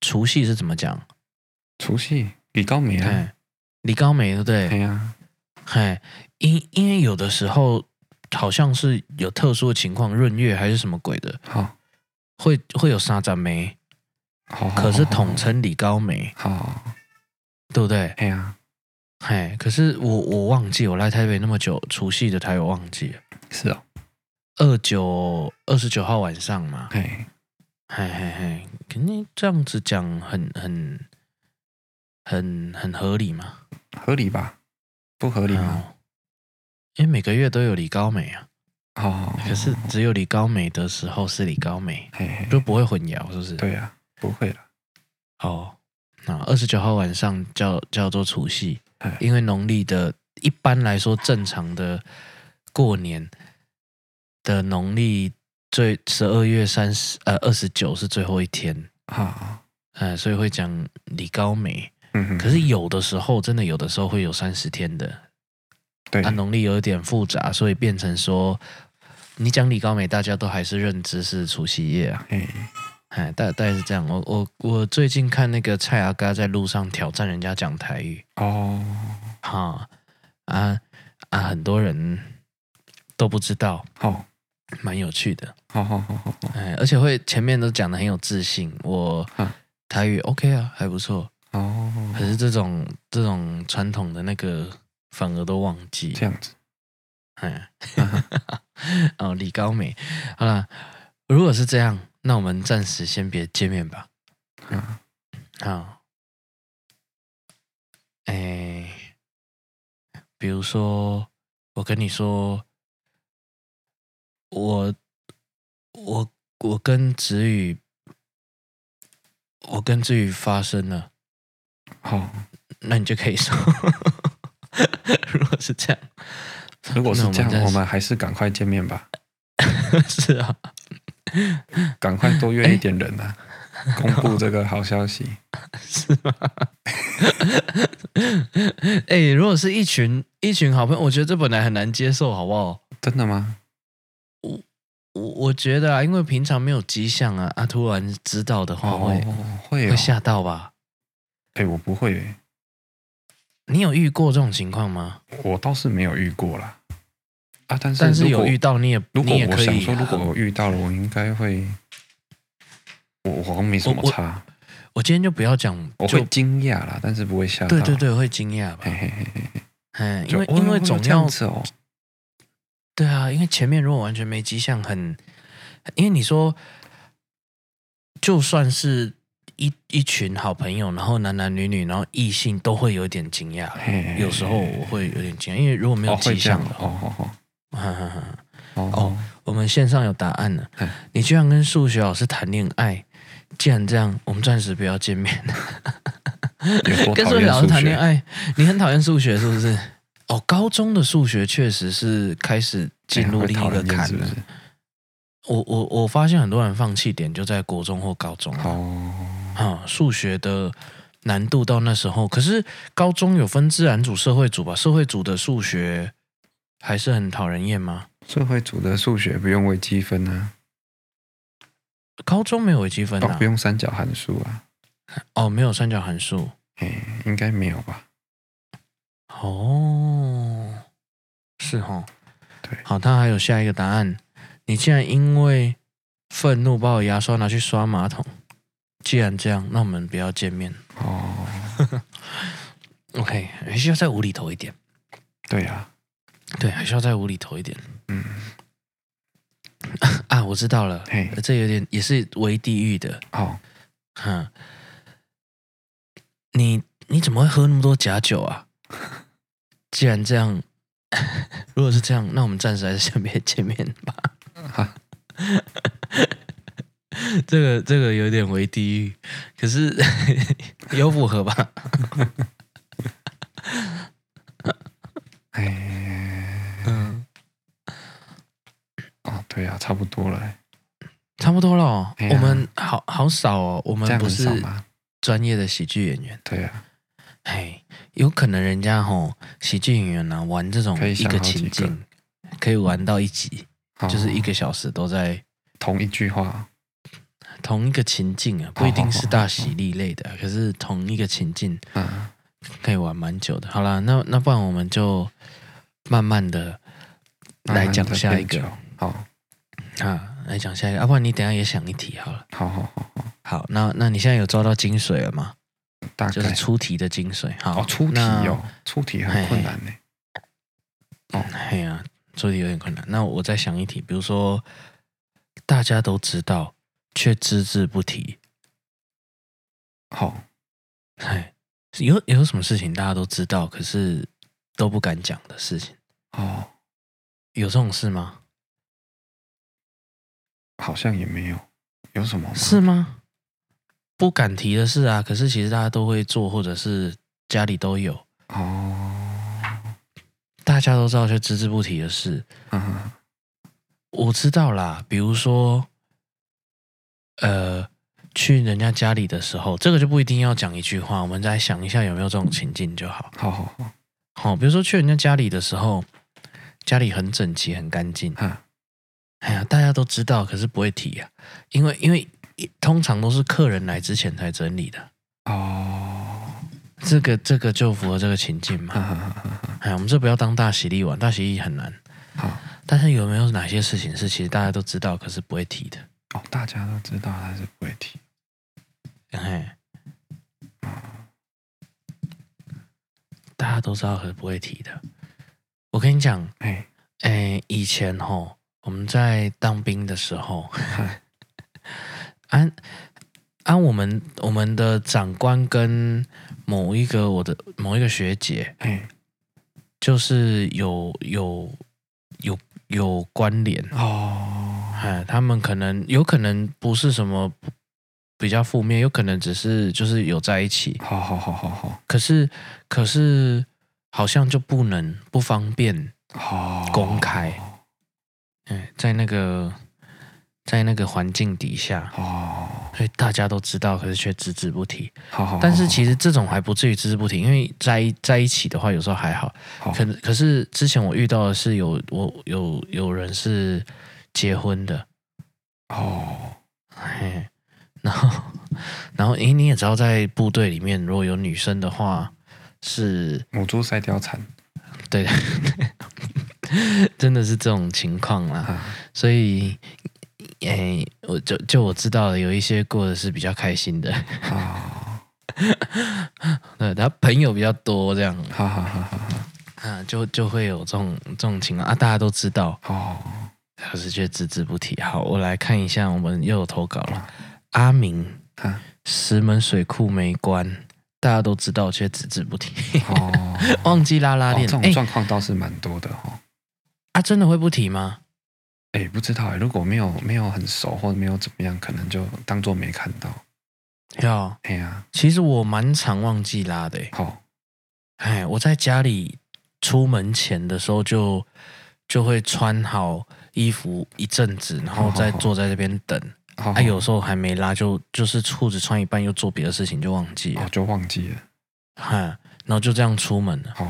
Speaker 1: 除夕是怎么讲？
Speaker 2: 除夕李高梅啊，
Speaker 1: 李高梅对不对？
Speaker 2: 对呀、啊，
Speaker 1: 嘿，因因为有的时候好像是有特殊的情况，闰月还是什么鬼的，
Speaker 2: 好，
Speaker 1: 会会有三十梅，
Speaker 2: 好，
Speaker 1: 可是统称李高梅，
Speaker 2: 好，
Speaker 1: 对不对？
Speaker 2: 对呀，
Speaker 1: 嘿，可是我我忘记我来台北那么久，除夕的台语忘记了，
Speaker 2: 是哦，
Speaker 1: 二九二十九号晚上嘛，
Speaker 2: 嘿。
Speaker 1: 嘿嘿嘿，肯定这样子讲很很很很合理嘛？
Speaker 2: 合理吧？不合理吗？
Speaker 1: 哦、因为每个月都有李高美啊。
Speaker 2: 哦。
Speaker 1: 可是只有李高美的时候是李高美，
Speaker 2: 嘿嘿
Speaker 1: 就不会混淆，是不是？
Speaker 2: 对呀、啊，不会了。
Speaker 1: 哦，那二十九号晚上叫叫做除夕，因为农历的一般来说正常的过年的农历最十二月三十呃二十九是最后一天。
Speaker 2: 啊，
Speaker 1: 呃，所以会讲李高梅。
Speaker 2: 嗯哼，
Speaker 1: 可是有的时候真的有的时候会有三十天的，
Speaker 2: 对，
Speaker 1: 啊，农历有点复杂，所以变成说你讲李高梅，大家都还是认知是除夕夜啊。
Speaker 2: 哎，
Speaker 1: 哎，大大概是这样。我我我最近看那个蔡阿嘎在路上挑战人家讲台语。
Speaker 2: 哦，
Speaker 1: 哈啊啊，很多人都不知道，
Speaker 2: 好，
Speaker 1: 蛮有趣的。
Speaker 2: 好好好好好，
Speaker 1: 哎，而且会前面都讲的很有自信，我台语 OK 啊，还不错。
Speaker 2: 哦，
Speaker 1: 可是这种这种传统的那个反而都忘记。
Speaker 2: 这样子，
Speaker 1: 哎，*laughs* 哦，李高美，好了，如果是这样，那我们暂时先别见面吧。
Speaker 2: 嗯，
Speaker 1: 好，哎，比如说，我跟你说，我我我跟子宇，我跟子宇发生了。
Speaker 2: 好，
Speaker 1: 那你就可以说，*laughs* 如果是这样，
Speaker 2: 如果是这样，我，
Speaker 1: 我
Speaker 2: 们还是赶快见面吧。*laughs*
Speaker 1: 是啊，
Speaker 2: 赶快多约一点人啊，*laughs* 欸、公布这个好消息。
Speaker 1: 是吗？哎、欸，如果是一群一群好朋友，我觉得这本来很难接受，好不好？
Speaker 2: 真的吗？
Speaker 1: 我我我觉得啊，因为平常没有迹象啊，啊，突然知道的话会、
Speaker 2: 哦、会、哦、
Speaker 1: 会吓到吧？
Speaker 2: 哎、欸，我不会、欸。
Speaker 1: 你有遇过这种情况吗？
Speaker 2: 我倒是没有遇过啦。啊，但是
Speaker 1: 但是有遇到你也，
Speaker 2: 如果
Speaker 1: 你也可以
Speaker 2: 我想说，如果我遇到了，我应该会，我我好像没什么差。
Speaker 1: 我，我今天就不要讲，
Speaker 2: 我会惊讶啦，但是不会吓到。
Speaker 1: 对对对，会惊讶吧？
Speaker 2: 嘿嘿嘿嘿
Speaker 1: 嘿，因为因为总要
Speaker 2: 哦。
Speaker 1: 对啊，因为前面如果完全没迹象，很，因为你说，就算是。一一群好朋友，然后男男女女，然后异性都会有点惊讶。有时候我会有点惊讶，因为如果没有迹象的话，
Speaker 2: 哦 *laughs* 哦
Speaker 1: 哦，哦，我们线上有答案了。你居然跟数学老师谈恋爱，既然这样，我们暂时不要见面。跟数学老师谈恋爱，你很讨厌数学是不是？哦，高中的数学确实是开始进入另一个坎了。我我我发现很多人放弃点就在国中或高中哦，啊，数学的难度到那时候，可是高中有分自然组、社会组吧？社会组的数学还是很讨人厌吗？
Speaker 2: 社会组的数学不用微积分啊？
Speaker 1: 高中没有微积分啊？
Speaker 2: 不用三角函数啊？
Speaker 1: 哦，没有三角函数，
Speaker 2: 哎，应该没有吧？
Speaker 1: 哦，是哦，
Speaker 2: 对，
Speaker 1: 好，他还有下一个答案。你竟然因为愤怒把我牙刷拿去刷马桶，既然这样，那我们不要见面哦。*laughs* OK，还需要再无厘头一点。
Speaker 2: 对呀、啊，
Speaker 1: 对，还需要再无厘头一点。
Speaker 2: 嗯，*laughs*
Speaker 1: 啊，我知道了。
Speaker 2: 嘿，
Speaker 1: 这有点也是微地狱的。
Speaker 2: 哦，
Speaker 1: 哼，你你怎么会喝那么多假酒啊？*laughs* 既然这样，*laughs* 如果是这样，那我们暂时还是先别见面吧。哈，*laughs* 这个这个有点为地狱，可是 *laughs* 有符合吧？
Speaker 2: 哎，嗯，哦，对呀、啊，差不多了，
Speaker 1: 差不多了。我们好好少哦，我们不是专业的喜剧演员。
Speaker 2: 对呀、
Speaker 1: 啊，哎，有可能人家吼、哦、喜剧演员呢、啊、玩这种一个情境，可以玩到一集。就是一个小时都在
Speaker 2: 同一句话，
Speaker 1: 同一个情境啊，不一定是大喜利类的，可是同一个情境，嗯，可以玩蛮久的。好了，那那不然我们就慢慢的来讲下一个，
Speaker 2: 好
Speaker 1: 啊，来讲下一个，要不然你等下也想一题好了。
Speaker 2: 好好好好，
Speaker 1: 好，那那你现在有抓到精髓了吗？
Speaker 2: 大概
Speaker 1: 就是出题的精髓。好，
Speaker 2: 哦、出题哦，出题很困难呢。
Speaker 1: 哦，嘿呀。出题有点困难。那我再想一题，比如说大家都知道却只字不提。
Speaker 2: 好，
Speaker 1: 哎，有有什么事情大家都知道，可是都不敢讲的事情？
Speaker 2: 哦，
Speaker 1: 有这种事吗？
Speaker 2: 好像也没有。有什么吗？
Speaker 1: 是吗？不敢提的事啊，可是其实大家都会做，或者是家里都有。
Speaker 2: 哦。
Speaker 1: 大家都知道却只字不提的事。
Speaker 2: 嗯，
Speaker 1: 我知道啦，比如说，呃，去人家家里的时候，这个就不一定要讲一句话，我们再想一下有没有这种情境就好。
Speaker 2: 好好好，
Speaker 1: 好，比如说去人家家里的时候，家里很整齐、很干净。
Speaker 2: 哈，
Speaker 1: 哎呀，大家都知道，可是不会提呀、啊，因为因为通常都是客人来之前才整理的。
Speaker 2: 哦，
Speaker 1: 这个这个就符合这个情境嘛。哎，我们这不要当大喜利丸，大洗力很难。
Speaker 2: 好，
Speaker 1: 但是有没有哪些事情是其实大家都知道，可是不会提的？
Speaker 2: 哦，大家都知道，还是不会提。
Speaker 1: 哎，大家都知道，可是不会提的。我跟你讲，
Speaker 2: 哎
Speaker 1: 哎，以前吼，我们在当兵的时候，
Speaker 2: 嗨
Speaker 1: 按按我们我们的长官跟某一个我的某一个学姐，
Speaker 2: 哎
Speaker 1: 就是有有有有关联
Speaker 2: 哦，
Speaker 1: 哎，他们可能有可能不是什么比较负面，有可能只是就是有在一起，
Speaker 2: 好好好好好，
Speaker 1: 可是可是好像就不能不方便
Speaker 2: 哦
Speaker 1: 公开，哎，在那个在那个环境底下，
Speaker 2: 哦，
Speaker 1: 所以大家都知道，可是却只字不提。
Speaker 2: 好好，
Speaker 1: 但是其实这种还不至于只字不提，因为在在一起的话，有时候还好。
Speaker 2: 好
Speaker 1: 可可是之前我遇到的是有我有有人是结婚的，
Speaker 2: 哦，
Speaker 1: 嘿，然后然后，因为你也知道，在部队里面，如果有女生的话，是
Speaker 2: 母猪赛貂蝉，
Speaker 1: 对，*laughs* 真的是这种情况啦。
Speaker 2: 啊。
Speaker 1: 所以，哎，我就就我知道的，有一些过的是比较开心的，
Speaker 2: 啊，*laughs*
Speaker 1: 对，他朋友比较多，这样，
Speaker 2: 好好好好好，
Speaker 1: 啊，就就会有这种这种情况啊，大家都知道，
Speaker 2: 哦，
Speaker 1: 可是却只字不提。好，我来看一下，我们又有投稿了，阿明，
Speaker 2: 啊，
Speaker 1: 石门水库没关，大家都知道，却只字不提，
Speaker 2: 哦，*laughs*
Speaker 1: 忘记拉拉链，
Speaker 2: 哦这种
Speaker 1: 哎
Speaker 2: 状况倒是蛮多的哦。
Speaker 1: 啊，真的会不提吗？
Speaker 2: 哎，不知道哎，如果没有没有很熟或者没有怎么样，可能就当做没看到。
Speaker 1: 要，
Speaker 2: 哎呀，
Speaker 1: 其实我蛮常忘记拉的，
Speaker 2: 好，
Speaker 1: 哎，我在家里出门前的时候就就会穿好衣服一阵子，然后再坐在这边等。
Speaker 2: 好，
Speaker 1: 啊，有时候还没拉，就就是裤子穿一半又做别的事情就忘记了
Speaker 2: 哦，，就忘记了。
Speaker 1: 嗨，然后就这样出门了。
Speaker 2: 哦，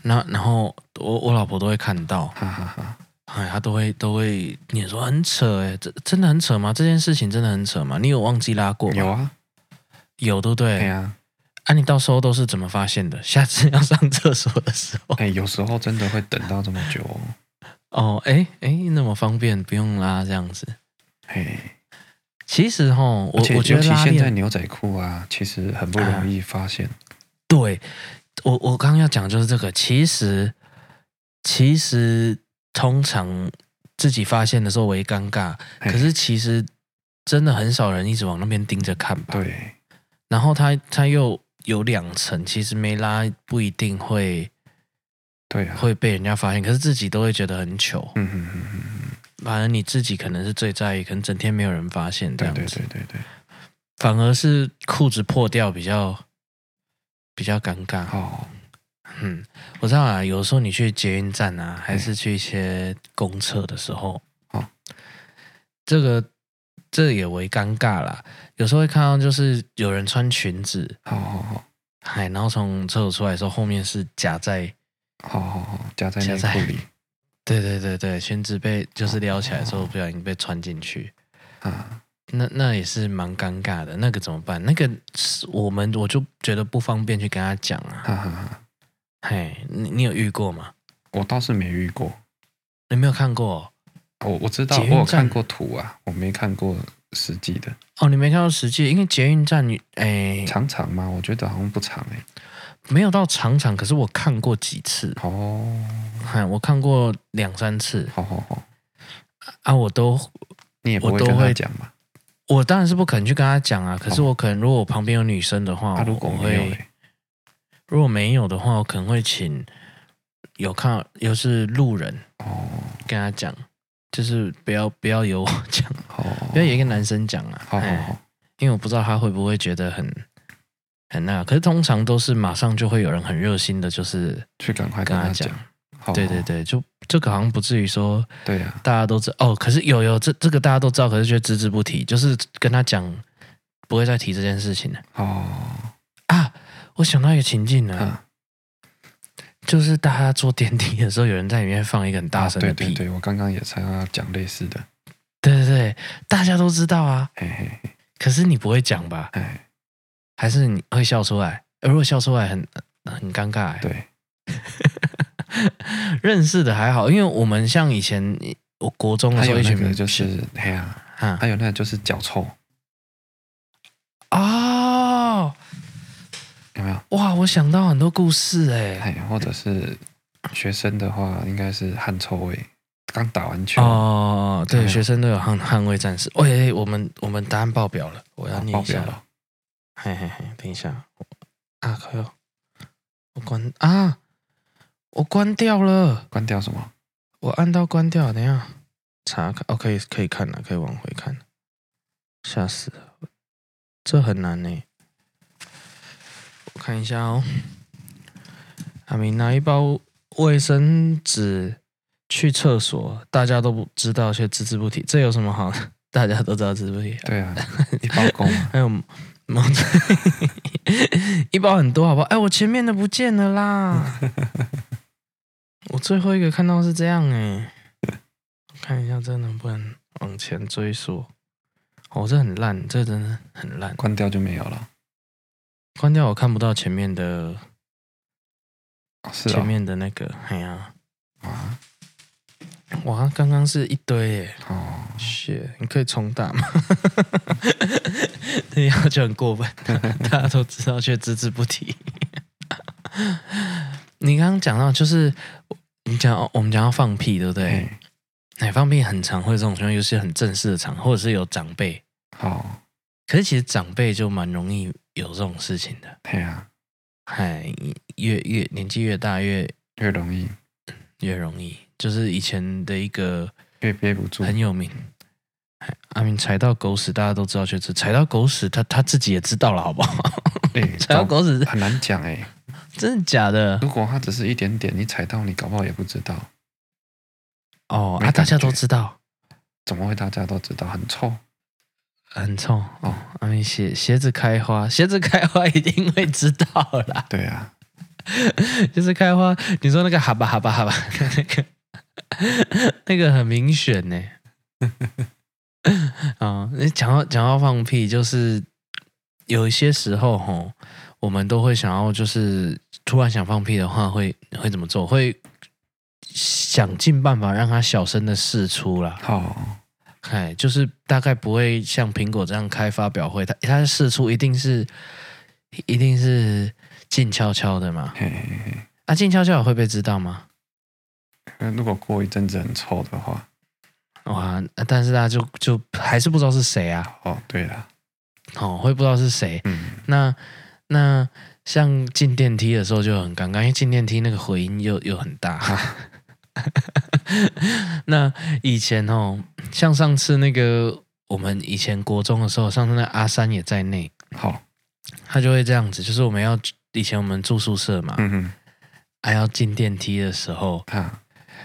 Speaker 1: 那然后我我老婆都会看到，
Speaker 2: 哈哈哈。
Speaker 1: 哎，他都会都会你说很扯哎，这真的很扯吗？这件事情真的很扯吗？你有忘记拉过吗？
Speaker 2: 有啊，
Speaker 1: 有对不对？
Speaker 2: 对呀。
Speaker 1: 啊，你到时候都是怎么发现的？*laughs* 下次要上厕所的时候，
Speaker 2: 哎，有时候真的会等到这么久哦。*laughs*
Speaker 1: 哦，哎哎，那么方便，不用拉这样子。
Speaker 2: 嘿，
Speaker 1: 其实哈，我我觉得
Speaker 2: 其现在，牛仔裤啊，其实很不容易发现。
Speaker 1: 对我我刚刚要讲就是这个。其实其实通常自己发现的时候为尴尬，可是其实真的很少人一直往那边盯着看吧。
Speaker 2: 对，
Speaker 1: 然后他他又有两层，其实没拉不一定会
Speaker 2: 对啊，
Speaker 1: 会被人家发现，可是自己都会觉得很糗。
Speaker 2: 嗯嗯嗯嗯嗯，
Speaker 1: 反而你自己可能是最在意，可能整天没有人发现这
Speaker 2: 对
Speaker 1: 样子。
Speaker 2: 对对对对。
Speaker 1: 反而是裤子破掉比较比较尴尬。
Speaker 2: 哦，
Speaker 1: 嗯，我知道啊，有时候你去捷运站啊，还是去一些公厕的时候，
Speaker 2: 哦，
Speaker 1: 这个这也为尴尬啦。有时候会看到就是有人穿裙子，
Speaker 2: 好好好，
Speaker 1: 嗨，然后从厕所出来的时候，后面是夹在，
Speaker 2: 好好好，夹在裤里 *laughs*
Speaker 1: 对对对对，裙子被就是撩起来的时候，不小心被穿进去。
Speaker 2: 啊，
Speaker 1: 那那也是蛮尴尬的，那个怎么办？那个是我们我就觉得不方便去跟他讲啊。
Speaker 2: 哈哈哈。
Speaker 1: 嘿，你你有遇过吗？
Speaker 2: 我倒是没遇过，
Speaker 1: 你没有看过哦？
Speaker 2: 我我知道，
Speaker 1: 捷运
Speaker 2: 我有看过图啊，我没看过实际的。
Speaker 1: 哦，你没看到实际，因为捷运站你诶
Speaker 2: 长长吗？我觉得好像不长哎。
Speaker 1: 没有到长长，可是我看过几次，
Speaker 2: 哦，
Speaker 1: 嗨，我看过两三次
Speaker 2: 好好好，
Speaker 1: 啊，我都
Speaker 2: 你也不会跟他讲嘛？
Speaker 1: 我当然是不可能去跟他讲啊，可是我可能如果我旁边有女生的话，
Speaker 2: 他如果
Speaker 1: 我会
Speaker 2: 没有嘞，
Speaker 1: 如果没有的话，我可能会请有看又是路人
Speaker 2: 哦，
Speaker 1: 跟他讲，就是不要不要由我讲，
Speaker 2: 好，
Speaker 1: 不要有一个男生讲啊，
Speaker 2: 好好
Speaker 1: 哎
Speaker 2: 好，
Speaker 1: 因为我不知道他会不会觉得很很那，可是通常都是马上就会有人很热心的，就是
Speaker 2: 去赶快跟他讲。
Speaker 1: 对对对，就这个好像不至于说，
Speaker 2: 对呀，
Speaker 1: 大家都知道哦。可是有有这这个大家都知道，可是却只字不提，就是跟他讲不会再提这件事情了。
Speaker 2: 哦
Speaker 1: 啊，我想到一个情境了，就是大家坐电梯的时候，有人在里面放一个很大声的屁。
Speaker 2: 对对对，我刚刚也才要讲类似的。
Speaker 1: 对对对，大家都知道啊。
Speaker 2: 嘿嘿嘿，
Speaker 1: 可是你不会讲吧？
Speaker 2: 哎，
Speaker 1: 还是你会笑出来？如果笑出来很很尴尬。
Speaker 2: 对。*laughs*
Speaker 1: 认识的还好，因为我们像以前我国中的时候，一群
Speaker 2: 就是哎呀，还有那个就是脚臭
Speaker 1: 哦，
Speaker 2: 有没有？
Speaker 1: 哇，我想到很多故事哎，
Speaker 2: 哎，或者是学生的话，应该是汗臭味，刚打完球
Speaker 1: 哦，对，学生都有汗汗味战士。喂，我们我们答案爆表了，我要念一下了，嘿嘿嘿，等一下啊，可以，我关啊。我关掉了，
Speaker 2: 关掉什么？
Speaker 1: 我按到关掉，等一下查看。哦，可以可以看了，可以往回看。吓死了，这很难呢。我看一下哦。阿明拿一包卫生纸去厕所，大家都不知道却只字不提，这有什么好？*laughs* 大家都知道只字不提。
Speaker 2: 对啊，一包够吗？*laughs*
Speaker 1: 还有毛 *laughs* 一包很多，好不好？哎，我前面的不见了啦。我最后一个看到是这样哎，看一下这能不能往前追溯。哦，这很烂，这真的很烂。
Speaker 2: 关掉就没有了。
Speaker 1: 关掉我看不到前面的，
Speaker 2: 是
Speaker 1: 前面的那个，哎呀，
Speaker 2: 啊，
Speaker 1: 哇，刚刚是一堆耶，
Speaker 2: 哦，
Speaker 1: 血，你可以重打吗？*laughs* 这要求很过分，*laughs* 大家都知道却只字不提。*laughs* 你刚刚讲到就是。你讲我们讲要放屁，对不对？哎、嗯，放屁很常会这种情况，尤其很正式的场，或者是有长辈。
Speaker 2: 好，
Speaker 1: 可是其实长辈就蛮容易有这种事情的。
Speaker 2: 对啊，
Speaker 1: 嗨，越越年纪越大越
Speaker 2: 越容易，
Speaker 1: 越容易。就是以前的一个
Speaker 2: 越憋不住，
Speaker 1: 很有名。阿明踩到狗屎，大家都知道，就是踩到狗屎，他他自己也知道了，好不好？*laughs*
Speaker 2: 对，*laughs*
Speaker 1: 踩到狗屎
Speaker 2: 很难讲哎。*laughs*
Speaker 1: 真的假的？
Speaker 2: 如果他只是一点点，你踩到，你搞不好也不知道。
Speaker 1: 哦，啊，大家都知道，
Speaker 2: 怎么会大家都知道？很臭，
Speaker 1: 很臭哦。啊，你鞋鞋子开花，*laughs* 鞋子开花一定会知道啦。
Speaker 2: 对啊，
Speaker 1: 鞋 *laughs* 子开花，你说那个哈巴哈巴哈巴，*laughs* 那个那个很明显呢。啊，你讲到讲到放屁，就是有一些时候吼。我们都会想要，就是突然想放屁的话会，会会怎么做？会想尽办法让它小声的释出啦。
Speaker 2: 好，
Speaker 1: 哎，就是大概不会像苹果这样开发表会，它它释出一定是一定是静悄悄的嘛。
Speaker 2: 嘿嘿嘿，
Speaker 1: 啊，静悄悄会被知道吗？
Speaker 2: 如果过一阵子很臭的话，
Speaker 1: 哇！但是大家就就还是不知道是谁啊。
Speaker 2: 哦，对了，
Speaker 1: 哦，会不知道是谁。
Speaker 2: 嗯，
Speaker 1: 那。那像进电梯的时候就很尴尬，因为进电梯那个回音又又很大。*laughs* *laughs* 那以前哦，像上次那个我们以前国中的时候，上次那阿三也在内，
Speaker 2: 好，
Speaker 1: 他就会这样子，就是我们要以前我们住宿舍嘛，
Speaker 2: 嗯哼，
Speaker 1: 还要进电梯的时候，
Speaker 2: 啊，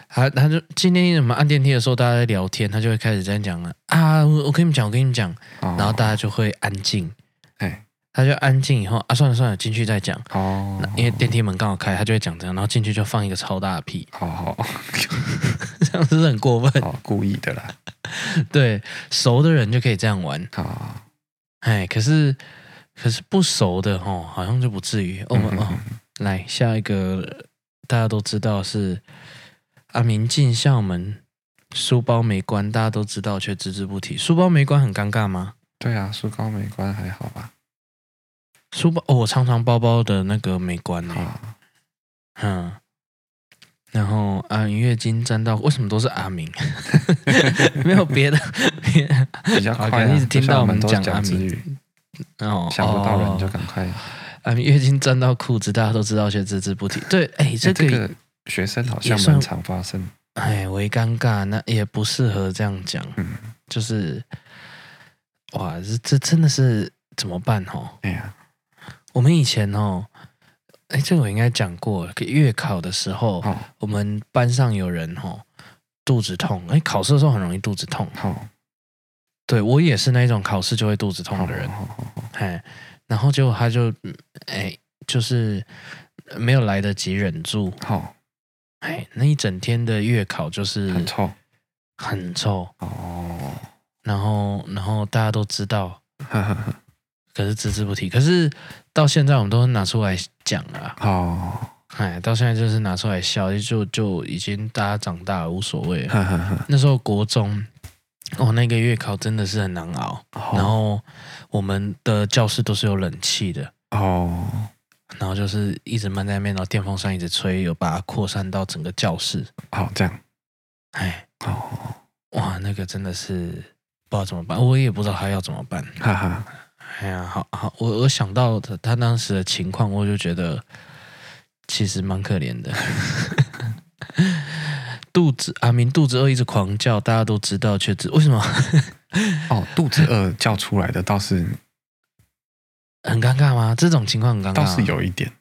Speaker 1: 他他就进电梯，怎么按电梯的时候，大家在聊天，他就会开始这样讲了啊，我我跟你们讲，我跟你们讲，然后大家就会安静，
Speaker 2: 哎。
Speaker 1: 他就安静以后啊，算了算了，进去再讲。
Speaker 2: 哦，
Speaker 1: 因为电梯门刚好开，他就会讲这样，然后进去就放一个超大的屁。
Speaker 2: 好好，*laughs*
Speaker 1: 这样是很过分？
Speaker 2: 哦，故意的啦。*laughs*
Speaker 1: 对，熟的人就可以这样玩。
Speaker 2: 好，
Speaker 1: 哎，可是可是不熟的哦，好像就不至于。我们哦，来下一个，大家都知道是阿明进校门，书包没关，大家都知道却只字不提。书包没关很尴尬吗？
Speaker 2: 对啊，书包没关还好吧。
Speaker 1: 书包哦，我常常包包的那个没关呢。嗯，然后啊，月经沾到，为什么都是阿明？*laughs* 没有别的，
Speaker 2: 比较快，
Speaker 1: 一直听到我们讲阿明。
Speaker 2: 哦，想不到人就赶快。
Speaker 1: 啊，月经沾到裤子，大家都知道，却只字不提。对，哎，这个
Speaker 2: 学生好像蛮常发生。
Speaker 1: 哎，微尴尬，那也不适合这样讲。
Speaker 2: 嗯，
Speaker 1: 就是，哇，这这真的是怎么办？哦？
Speaker 2: 哎呀。
Speaker 1: 我们以前哦，哎，这个我应该讲过，月考的时候，
Speaker 2: 哦、
Speaker 1: 我们班上有人哦，肚子痛，哎，考试的时候很容易肚子痛。
Speaker 2: 好，
Speaker 1: 对我也是那种考试就会肚子痛的人。哎，然后结果他就，哎，就是没有来得及忍住。
Speaker 2: 好，
Speaker 1: 哎，那一整天的月考就是
Speaker 2: 很臭，
Speaker 1: 很臭。
Speaker 2: 哦，
Speaker 1: 然后，然后大家都知道。
Speaker 2: 呵呵呵
Speaker 1: 可是只字不提，可是到现在我们都拿出来讲了。
Speaker 2: 哦，
Speaker 1: 哎，到现在就是拿出来笑，就就已经大家长大了，无所谓了。
Speaker 2: 呵呵呵
Speaker 1: 那时候国中，哦，那个月考真的是很难熬。
Speaker 2: 哦、
Speaker 1: 然后我们的教室都是有冷气的。
Speaker 2: 哦。
Speaker 1: 然后就是一直闷在那边，然后电风扇一直吹，有把它扩散到整个教室。
Speaker 2: 哦，这样。
Speaker 1: 哎。
Speaker 2: 哦。
Speaker 1: 哇，那个真的是不知道怎么办，我也不知道他要怎么办。
Speaker 2: 哈哈。
Speaker 1: 哎呀，好好，我我想到他他当时的情况，我就觉得其实蛮可怜的。肚子阿明肚子饿，一直狂叫，大家都知道，却只为什么？*laughs*
Speaker 2: 哦，肚子饿叫出来的倒是
Speaker 1: 很尴尬吗？这种情况很尴尬，
Speaker 2: 倒是有一点，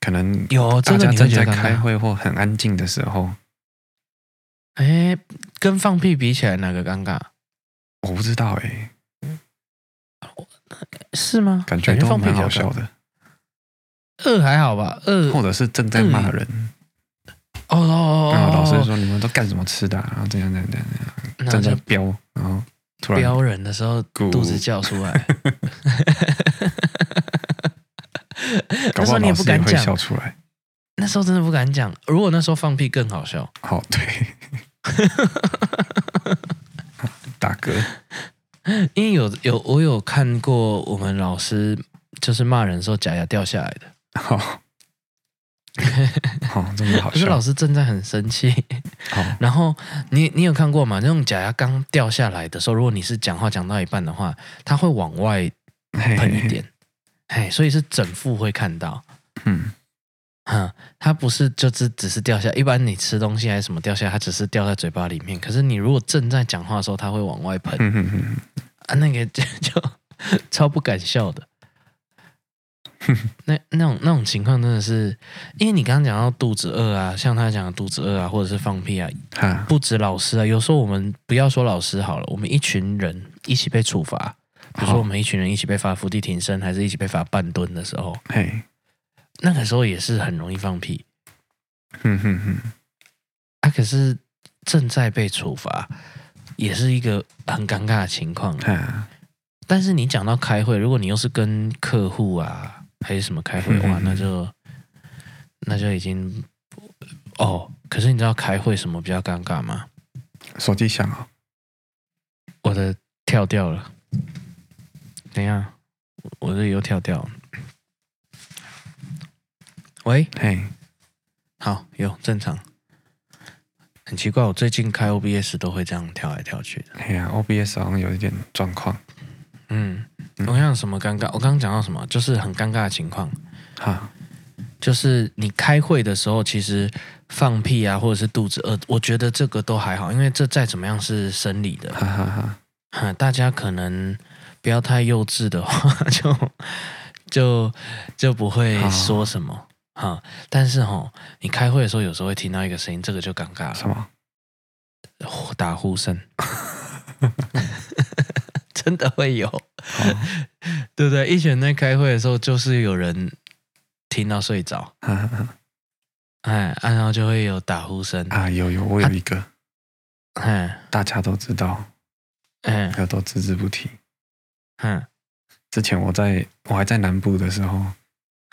Speaker 2: 可能
Speaker 1: 有
Speaker 2: 大家正在开会或很安静的时候。
Speaker 1: 哎，跟放屁比起来，哪个尴尬？
Speaker 2: 我不知道哎、欸。
Speaker 1: 是吗？
Speaker 2: 感觉都蛮好笑的。
Speaker 1: 饿还好吧？饿
Speaker 2: 或者是正在骂人。
Speaker 1: 哦哦哦！
Speaker 2: 然后老师说：“你们都干什么吃的、啊？”然后这样这样这样，正在飙，然后突然
Speaker 1: 飙人的时候肚子叫出来。*laughs* 那时候你也不敢讲，
Speaker 2: 笑出来。
Speaker 1: 那时候真的不敢讲。如果那时候放屁更好笑。
Speaker 2: 好，对。*laughs* 大哥。*laughs*
Speaker 1: 因为有有我有看过我们老师就是骂人的时候假牙掉下来的，
Speaker 2: 好，好，真的好笑。
Speaker 1: 就是老师正在很生气，
Speaker 2: 好，
Speaker 1: 然后你你有看过吗？那种假牙刚掉下来的时候，如果你是讲话讲到一半的话，它会往外喷一点，嘿，所以是整副会看到，
Speaker 2: 嗯。
Speaker 1: 嗯，它不是就只只是掉下，一般你吃东西还是什么掉下，它只是掉在嘴巴里面。可是你如果正在讲话的时候，它会往外喷，
Speaker 2: 嗯、哼哼
Speaker 1: 啊，那个 *laughs* 就就超不敢笑的。那那种那种情况真的是，因为你刚刚讲到肚子饿啊，像他讲的肚子饿啊，或者是放屁啊，不止老师啊，有时候我们不要说老师好了，我们一群人一起被处罚，比如说我们一群人一起被罚伏地挺身，还是一起被罚半蹲的时候，
Speaker 2: 嘿。
Speaker 1: 那个时候也是很容易放屁，
Speaker 2: 哼哼哼，
Speaker 1: 啊，可是正在被处罚，也是一个很尴尬的情况。
Speaker 2: 啊、
Speaker 1: 但是你讲到开会，如果你又是跟客户啊，还是什么开会的话，那就那就已经哦。可是你知道开会什么比较尴尬吗？
Speaker 2: 手机响了，
Speaker 1: 我的跳掉了。等一下，我的又跳掉了。喂，
Speaker 2: 嘿，
Speaker 1: 好，有正常，很奇怪，我最近开 OBS 都会这样跳来跳去的。
Speaker 2: 哎呀，OBS 好像有一点状况。
Speaker 1: 嗯，我想什么尴尬？我刚刚讲到什么？就是很尴尬的情况。
Speaker 2: 哈，
Speaker 1: 就是你开会的时候，其实放屁啊，或者是肚子饿，我觉得这个都还好，因为这再怎么样是生理的。
Speaker 2: 哈哈哈，
Speaker 1: 哈，大家可能不要太幼稚的话，*laughs* 就就就不会说什么。哈，但是哈，你开会的时候有时候会听到一个声音，这个就尴尬了。
Speaker 2: 什么？
Speaker 1: 打呼声，*laughs* 真的会有，*laughs* 对不对？一群人在开会的时候，就是有人听到睡着，*laughs* 哎，然后就会有打呼声
Speaker 2: 啊，有有，我有一个，
Speaker 1: 哎，
Speaker 2: 大家都知道，哎，都只字不提，
Speaker 1: 嗯，
Speaker 2: 之前我在我还在南部的时候。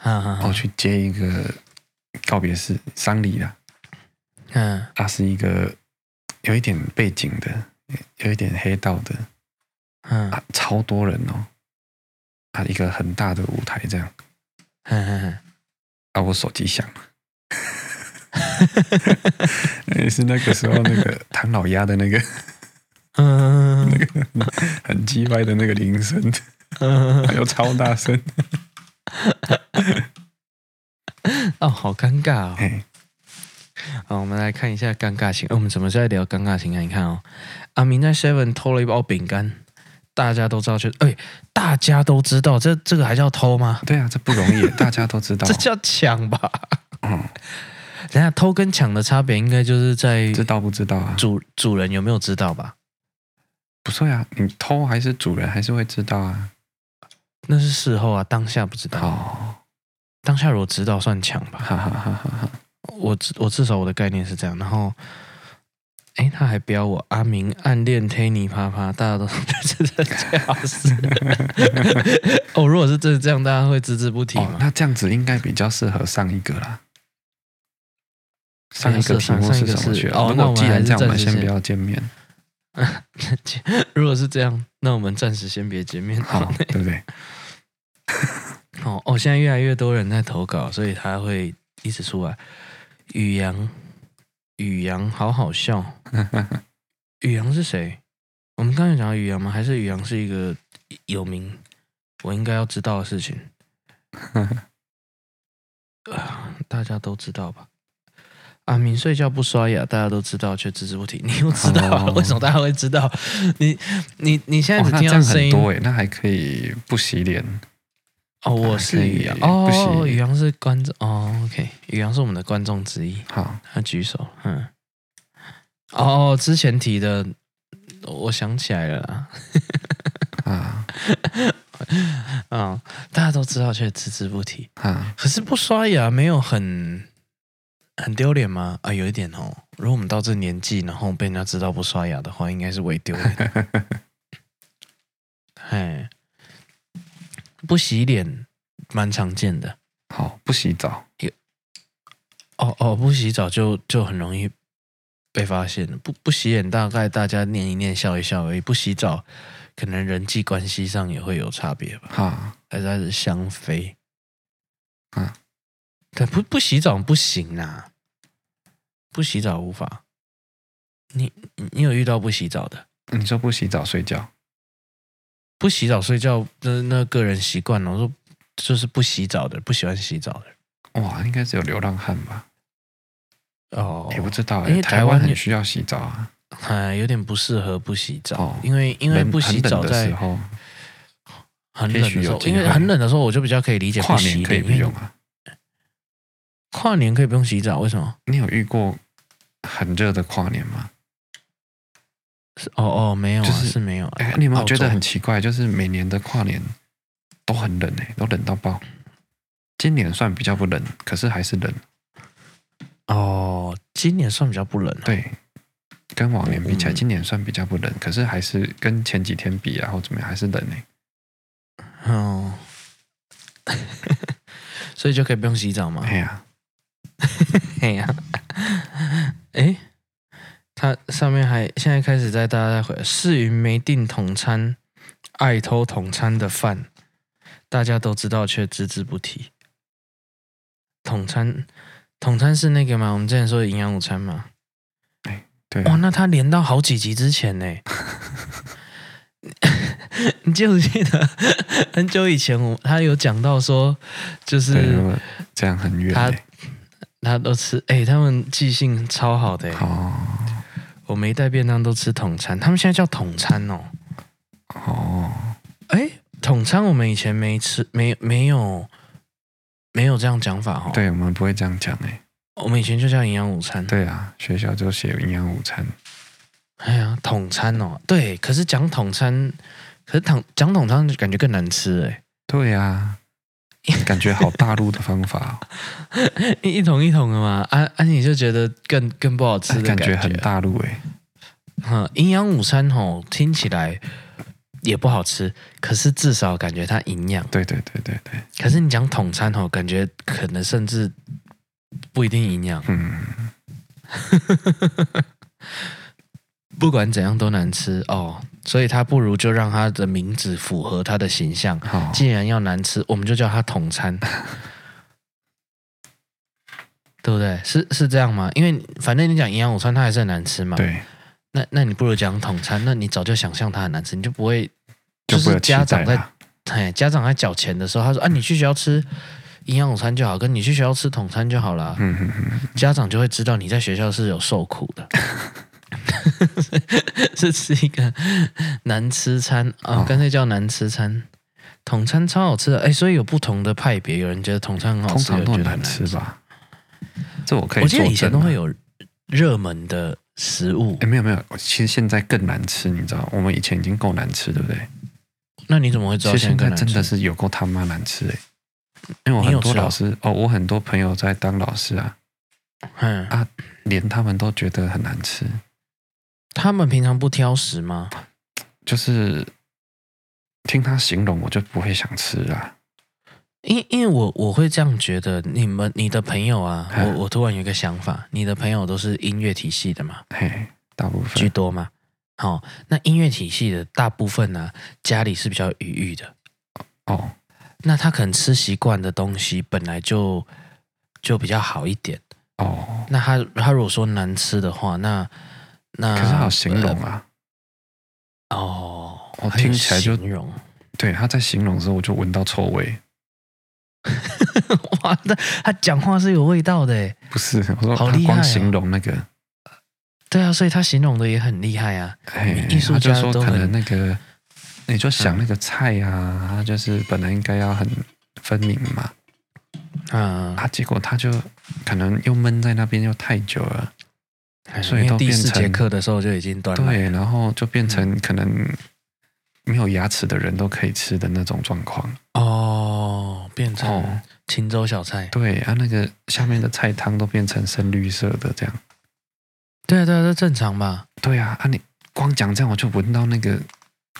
Speaker 2: 我去接一个告别式丧礼啦，
Speaker 1: 嗯，
Speaker 2: 他是一个有一点背景的，有一点黑道的，
Speaker 1: 嗯，
Speaker 2: 超多人哦，啊，一个很大的舞台这样，
Speaker 1: 嗯嗯嗯，
Speaker 2: 啊，我手机响了，*laughs* 也是那个时候那个唐老鸭的那个，
Speaker 1: 嗯，
Speaker 2: 那个很鸡歪的那个铃声，嗯，还有超大声。*laughs*
Speaker 1: 哦，好尴尬哦！
Speaker 2: 嘿
Speaker 1: 好，我们来看一下尴尬情。我们怎么在聊尴尬情啊？你看哦，阿明在 Seven 偷了一包饼干，大家都知道，就哎，大家都知道，这这个还叫偷吗？
Speaker 2: 对啊，这不容易，大家都知道，*laughs*
Speaker 1: 这叫抢吧？
Speaker 2: 嗯，
Speaker 1: 等下偷跟抢的差别，应该就是在
Speaker 2: 知道不知道啊？
Speaker 1: 主主人有没有知道吧？
Speaker 2: 不是啊，你偷还是主人还是会知道啊？
Speaker 1: 那是事后啊，当下不知道。
Speaker 2: 哦，
Speaker 1: 当下如果知道算强吧？
Speaker 2: 哈哈哈哈哈。
Speaker 1: 我至我至少我的概念是这样，然后。哎，他还标我阿明暗恋推你啪啪，大家都真的这样子。*laughs* 哦，如果是真的这样，大家会只字不提吗？
Speaker 2: 哦，那这样子应该比较适合上一个啦。上一个题目是什么去？哦，那既然这样，我们先不要见面。*laughs*
Speaker 1: 如果是这样，那我们暂时先别见面，
Speaker 2: 好，对不对？*laughs*
Speaker 1: 哦哦，现在越来越多人在投稿，所以他会一直出来。宇阳。宇阳好好笑，宇阳是谁？我们刚才讲到宇阳吗？还是宇阳是一个有名我应该要知道的事情？*laughs* 大家都知道吧？阿明睡觉不刷牙，大家都知道，却只字不提。你又知道、啊？为什么大家会知道？你你你现在只听到声音，
Speaker 2: 多那还可以不洗脸。
Speaker 1: 哦，我是宇阳哦，宇阳是观众哦，OK，宇阳是我们的观众之一。
Speaker 2: 好，
Speaker 1: 他举手，嗯，哦，之前提的，我想起来了啦，啊，啊，*laughs* 大家都知道，却只字不提
Speaker 2: 啊。
Speaker 1: 可是不刷牙没有很很丢脸吗？啊，有一点哦。如果我们到这年纪，然后被人家知道不刷牙的话，应该是微丢脸。*laughs* 哎。不洗脸，蛮常见的。
Speaker 2: 好，不洗澡
Speaker 1: 也，哦哦，不洗澡就就很容易被发现。不不洗脸，大概大家念一念，笑一笑而已。不洗澡，可能人际关系上也会有差别吧。
Speaker 2: 哈，
Speaker 1: 还是还是香妃。
Speaker 2: 啊，
Speaker 1: 但不不洗澡不行啊，不洗澡无法。你你有遇到不洗澡的？
Speaker 2: 你说不洗澡睡觉？
Speaker 1: 不洗澡睡觉，那那个人习惯了。我说，就是不洗澡的，不喜欢洗澡的。
Speaker 2: 哇，应该是有流浪汉吧？
Speaker 1: 哦，
Speaker 2: 也不知道。因为台湾很需要洗澡啊。
Speaker 1: 哎，有点不适合不洗澡，哦、因为因为不洗澡在很冷的时候，很冷的时候，因为很冷的时候，我就比较可以理解不洗。跨年可以不用啊？跨年可以不用洗澡？为什么？
Speaker 2: 你有遇过很热的跨年吗？
Speaker 1: 哦哦，没有、啊，
Speaker 2: 就是
Speaker 1: 是没有。
Speaker 2: 哎，你有没有觉得很奇怪？就是每年的跨年都很冷哎，都冷到爆。今年算比较不冷，可是还是冷。
Speaker 1: 哦，今年算比较不冷、啊。
Speaker 2: 对，跟往年比起来，今年算比较不冷，嗯、可是还是跟前几天比啊，或怎么样，还是冷哎。
Speaker 1: 哦，*laughs* 所以就可以不用洗澡吗？
Speaker 2: 哎呀，
Speaker 1: 哎呀，*laughs* 哎。他上面还现在开始在大家在回世云没订统餐，爱偷统餐的饭，大家都知道却只字不提。统餐统餐是那个吗？我们之前说的营养午餐吗？
Speaker 2: 哎，对。
Speaker 1: 哇，那他连到好几集之前呢？*laughs* 你记不记得很久以前我他有讲到说，就是
Speaker 2: 这样很远。
Speaker 1: 他他都吃，哎，他们记性超好的。
Speaker 2: 哦。
Speaker 1: 我没带便当都吃统餐，他们现在叫统餐哦。
Speaker 2: 哦，
Speaker 1: 哎，统餐我们以前没吃，没没有没有这样讲法哦。
Speaker 2: 对，我们不会这样讲哎。
Speaker 1: 我们以前就叫营养午餐。
Speaker 2: 对啊，学校就写营养午餐。
Speaker 1: 哎呀，统餐哦，对，可是讲统餐，可是统讲统餐就感觉更难吃哎。
Speaker 2: 对呀。*laughs* 感觉好大陆的方法，*laughs*
Speaker 1: 一桶一桶的嘛，啊、啊、你就觉得更更不好吃的感觉，
Speaker 2: 感觉很大陆哎。
Speaker 1: 嗯，营养午餐吼听起来也不好吃，可是至少感觉它营养。
Speaker 2: 对对对对对。
Speaker 1: 可是你讲统餐吼，感觉可能甚至不一定营养。
Speaker 2: 嗯。*laughs*
Speaker 1: 不管怎样都难吃哦，所以他不如就让他的名字符合他的形象。
Speaker 2: 好，
Speaker 1: 既然要难吃，我们就叫他统餐，*laughs* 对不对？是是这样吗？因为反正你讲营养午餐，它还是很难吃嘛。
Speaker 2: 对。
Speaker 1: 那那你不如讲统餐，那你早就想象它很难吃，你就不会就是家长在哎家长在缴钱的时候，他说啊，你去学校吃营养午餐就好，跟你去学校吃统餐就好了。
Speaker 2: 嗯嗯嗯。
Speaker 1: 家长就会知道你在学校是有受苦的。*laughs* *laughs* 是吃一个难吃餐啊，干、哦、脆叫难吃餐。统餐超好吃的，哎，所以有不同的派别，有人觉得统餐很好吃，
Speaker 2: 通常都很难吃吧？这我可以。
Speaker 1: 我记得以前都会有热门的食物，
Speaker 2: 哎，没有没有，其实现在更难吃，你知道？我们以前已经够难吃，对不对？
Speaker 1: 那你怎么会知道现在，
Speaker 2: 现在真的是有够他妈难吃哎？因为我很多老师哦，我很多朋友在当老师啊，嗯啊，连他们都觉得很难吃。
Speaker 1: 他们平常不挑食吗？
Speaker 2: 就是。听他形容，我就不会想吃啦。
Speaker 1: 因因为我我会这样觉得，你们你的朋友啊，我我突然有一个想法，你的朋友都是音乐体系的嘛？
Speaker 2: 嘿，大部分
Speaker 1: 居多嘛。好，那音乐体系的大部分呢、啊，家里是比较余裕的。
Speaker 2: 哦，
Speaker 1: 那他可能吃习惯的东西本来就就比较好一点。
Speaker 2: 哦，
Speaker 1: 那他他如果说难吃的话，那那
Speaker 2: 可是好形容啊。
Speaker 1: 呃、哦。
Speaker 2: 我听起来就
Speaker 1: 形容，
Speaker 2: 对，他在形容的时候，我就闻到臭味。*laughs*
Speaker 1: 哇，那他讲话是有味道的，
Speaker 2: 不是？我说他光形容那个，
Speaker 1: 对啊，所以他形容的也很厉害啊。艺术家
Speaker 2: 说可能那个，你就想那个菜啊，他就是本来应该要很分明嘛，
Speaker 1: 嗯，
Speaker 2: 啊，结果他就可能又闷在那边又太久了，所以都变成第四
Speaker 1: 节课的时候就已经断了，
Speaker 2: 对，然后就变成可能。没有牙齿的人都可以吃的那种状况
Speaker 1: 哦，变成青州小菜。
Speaker 2: 哦、对啊，那个下面的菜汤都变成深绿色的这样。
Speaker 1: 对啊，对啊，这正常吧？
Speaker 2: 对啊，啊，你光讲这样我就闻到那个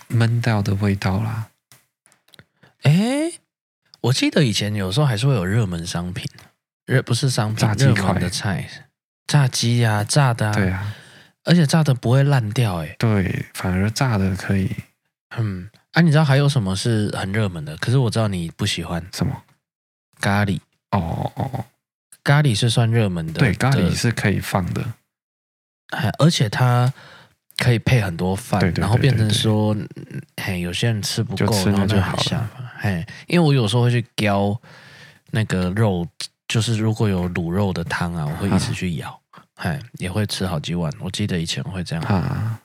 Speaker 2: 闷掉的味道啦。
Speaker 1: 哎，我记得以前有时候还是会有热门商品，热不是商品，炸鸡块的菜，炸鸡呀、啊，炸的、啊，
Speaker 2: 对啊，
Speaker 1: 而且炸的不会烂掉，哎，
Speaker 2: 对，反而炸的可以。
Speaker 1: 嗯，啊，你知道还有什么是很热门的？可是我知道你不喜欢。
Speaker 2: 什么？
Speaker 1: 咖喱。
Speaker 2: 哦哦，
Speaker 1: 咖喱是算热门的，
Speaker 2: 对，咖喱是可以放的，哎
Speaker 1: 而且它可以配很多饭，
Speaker 2: 对对对对对，
Speaker 1: 然后变成说，嘿，有些人吃不够，
Speaker 2: 就吃那就好了，
Speaker 1: 嘿，因为我有时候会去叼那个肉，就是如果有卤肉的汤啊，我会一直去舀，哎、啊，也会吃好几碗。我记得以前会这样，
Speaker 2: 啊，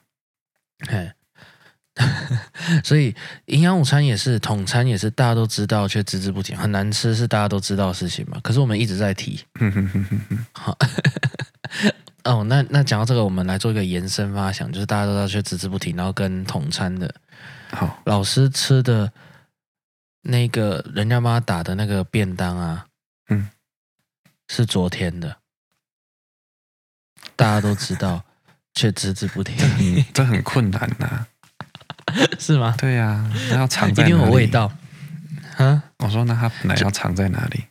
Speaker 1: 嘿。*laughs* 所以营养午餐也是统餐也是大家都知道却只字不提，很难吃是大家都知道的事情嘛。可是我们一直在提。*laughs* 好 *laughs* 哦，那那讲到这个，我们来做一个延伸发想，就是大家都知道却只字不提，然后跟统餐的，
Speaker 2: 好
Speaker 1: 老师吃的那个人家帮他打的那个便当啊，
Speaker 2: 嗯，
Speaker 1: 是昨天的，大家都知道却只字不提，
Speaker 2: 这很困难呐、啊。
Speaker 1: 是吗？
Speaker 2: 对呀、啊，那要藏在哪里？
Speaker 1: 一定有味道。啊？
Speaker 2: 我说那他本来要藏在哪里？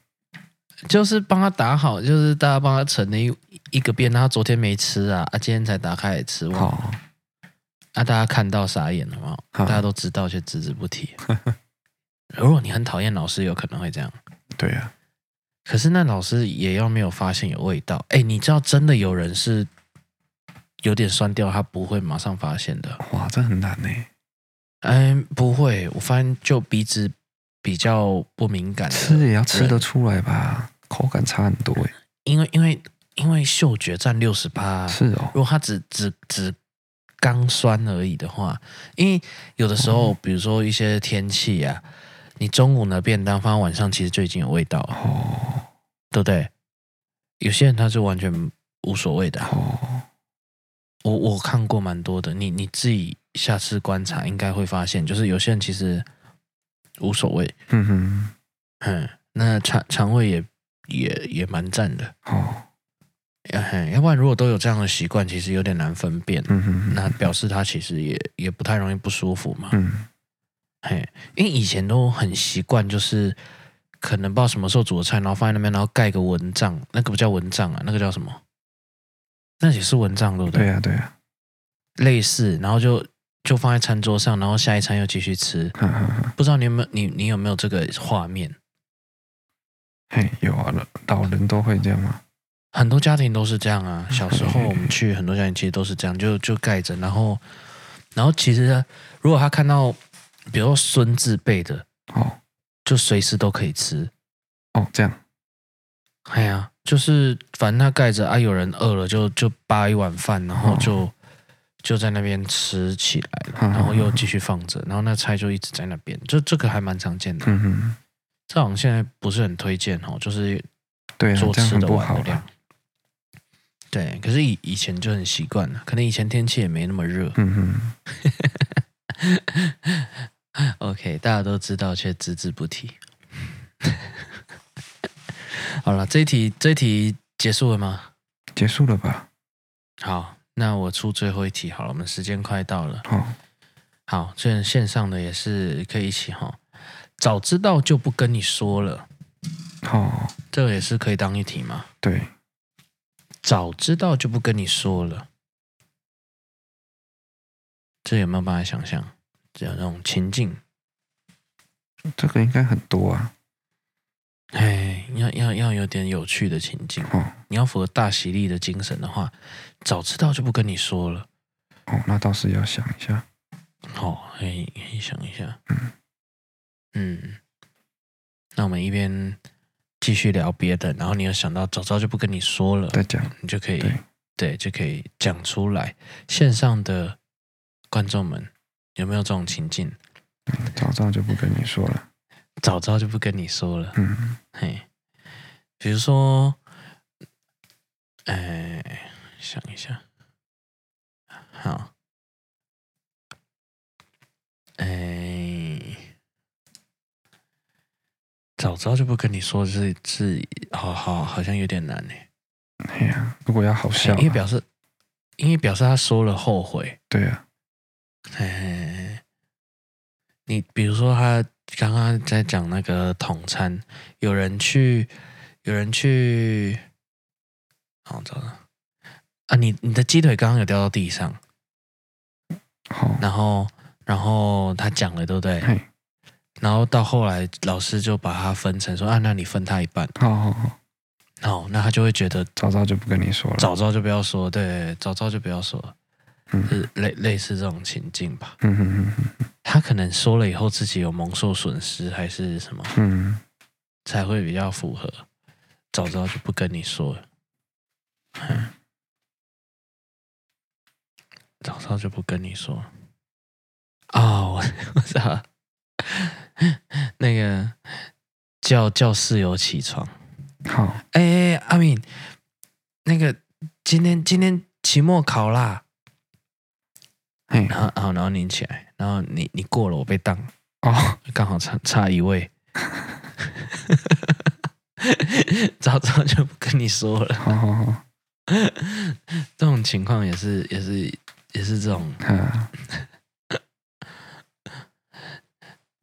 Speaker 1: 就，是帮他打好，就是大家帮他盛了一一个便当，他昨天没吃啊，啊，今天才打开来吃。哦。啊，大家看到傻眼了吗？大家都知道却只字不提。*laughs* 如果你很讨厌老师，有可能会这样。
Speaker 2: 对呀、啊。
Speaker 1: 可是那老师也要没有发现有味道。哎，你知道真的有人是有点酸掉，他不会马上发现的。
Speaker 2: 哇，这很难呢。
Speaker 1: 嗯，不会，我发现就鼻子比较不敏感，
Speaker 2: 吃也要吃得出来吧，口感差很多诶。
Speaker 1: 因为因为因为嗅觉占六十八，
Speaker 2: 是哦。
Speaker 1: 如果它只只只刚酸而已的话，因为有的时候，哦、比如说一些天气啊，你中午的便当放到晚上，其实就已经有味道了，
Speaker 2: 哦，
Speaker 1: 对不对？有些人他是完全无所谓的，
Speaker 2: 哦。
Speaker 1: 我我看过蛮多的，你你自己。下次观察应该会发现，就是有些人其实无所谓，
Speaker 2: 嗯哼，
Speaker 1: 嗯，那肠肠胃也也也蛮赞的。
Speaker 2: 哦，
Speaker 1: 要不然如果都有这样的习惯，其实有点难分辨，
Speaker 2: 嗯哼，
Speaker 1: 那表示他其实也也不太容易不舒服嘛，
Speaker 2: 嗯，
Speaker 1: 嘿，因为以前都很习惯，就是可能不知道什么时候煮的菜，然后放在那边，然后盖个蚊帐，那个不叫蚊帐啊，那个叫什么？那也是蚊帐，对不对？
Speaker 2: 对呀，对呀，
Speaker 1: 类似，然后就。就放在餐桌上，然后下一餐又继续吃。
Speaker 2: 呵呵呵，
Speaker 1: 不知道你有没有你你有没有这个画面？
Speaker 2: 嘿，有啊，老人都会这样吗？
Speaker 1: 很多家庭都是这样啊。小时候我们去很多家庭，其实都是这样，就就盖着，然后然后其实如果他看到，比如说孙子辈的
Speaker 2: 哦，
Speaker 1: 就随时都可以吃
Speaker 2: 哦。这样，
Speaker 1: 哎呀，就是反正他盖着啊，有人饿了就就扒一碗饭，然后就。哦就在那边吃起
Speaker 2: 来
Speaker 1: 然后又继续放着，然后那菜就一直在那边，就这个还蛮常见的。
Speaker 2: 嗯哼，
Speaker 1: 这好像现在不是很推荐哦，就是
Speaker 2: 对
Speaker 1: 做吃的
Speaker 2: 不好
Speaker 1: 的量。对，可是以以前就很习惯了，可能以前天气也没那么热。
Speaker 2: 嗯
Speaker 1: 哼 *laughs* *laughs* OK，大家都知道却只字不提。*laughs* 好了，这一题这一题结束了吗？
Speaker 2: 结束了吧。
Speaker 1: 好，那我出最后一题好了，我们时间快到了。
Speaker 2: 好，
Speaker 1: 好，这线上的也是可以一起哈。早知道就不跟你说了。
Speaker 2: 好，
Speaker 1: 这个也是可以当一题吗？
Speaker 2: 对。
Speaker 1: 早知道就不跟你说了，这有没有办法想象？这样那种情境，
Speaker 2: 这个应该很多啊。
Speaker 1: 哎，要要要有点有趣的情境。
Speaker 2: 哦，
Speaker 1: 你要符合大喜利的精神的话，早知道就不跟你说了。
Speaker 2: 哦，那倒是要想一下。
Speaker 1: 好，可以可以想一下。
Speaker 2: 嗯
Speaker 1: 嗯，那我们一边。继续聊别的，然后你有想到早知道就不跟你说了，
Speaker 2: 再讲，
Speaker 1: 你就可以
Speaker 2: 对，
Speaker 1: 对，就可以讲出来。线上的观众们有没有这种情境？
Speaker 2: 早知道就不跟你说了，
Speaker 1: 早知道就不跟你说了。
Speaker 2: 嗯，
Speaker 1: 嘿，比如说，哎，想一下，好，哎。早知道就不跟你说是，是是，好好好像有点难呢。
Speaker 2: 哎呀，如果要好笑，
Speaker 1: 因为表示，因为表示他说了后悔。
Speaker 2: 对啊，
Speaker 1: 哎，你比如说他刚刚在讲那个统餐，有人去，有人去，好，糟了啊！你你的鸡腿刚刚有掉到地上，
Speaker 2: 好，
Speaker 1: 然后然后他讲了，对不对？然后到后来，老师就把它分成说啊，那你分他一半。
Speaker 2: 好好好，
Speaker 1: 好，那他就会觉得
Speaker 2: 早早就不跟你说了，
Speaker 1: 早早就不要说，对，早早就不要说，
Speaker 2: 嗯，
Speaker 1: 是类类似这种情境吧。
Speaker 2: 嗯哼哼哼，
Speaker 1: 他可能说了以后自己有蒙受损失，还是什么，
Speaker 2: 嗯，
Speaker 1: 才会比较符合。早知道就不跟你说了，嗯，早知道就不跟你说。哦，我我知道。那个叫叫室友起床，
Speaker 2: 好，
Speaker 1: 哎、欸，阿敏，那个今天今天期末考啦，
Speaker 2: 嘿，
Speaker 1: 然后然后然后你起来，然后你你过了，我被当。
Speaker 2: 哦，
Speaker 1: 刚好差差一位，*laughs* 早知道就不跟你说了，
Speaker 2: 好好好，
Speaker 1: 这种情况也是也是也是这种。*laughs*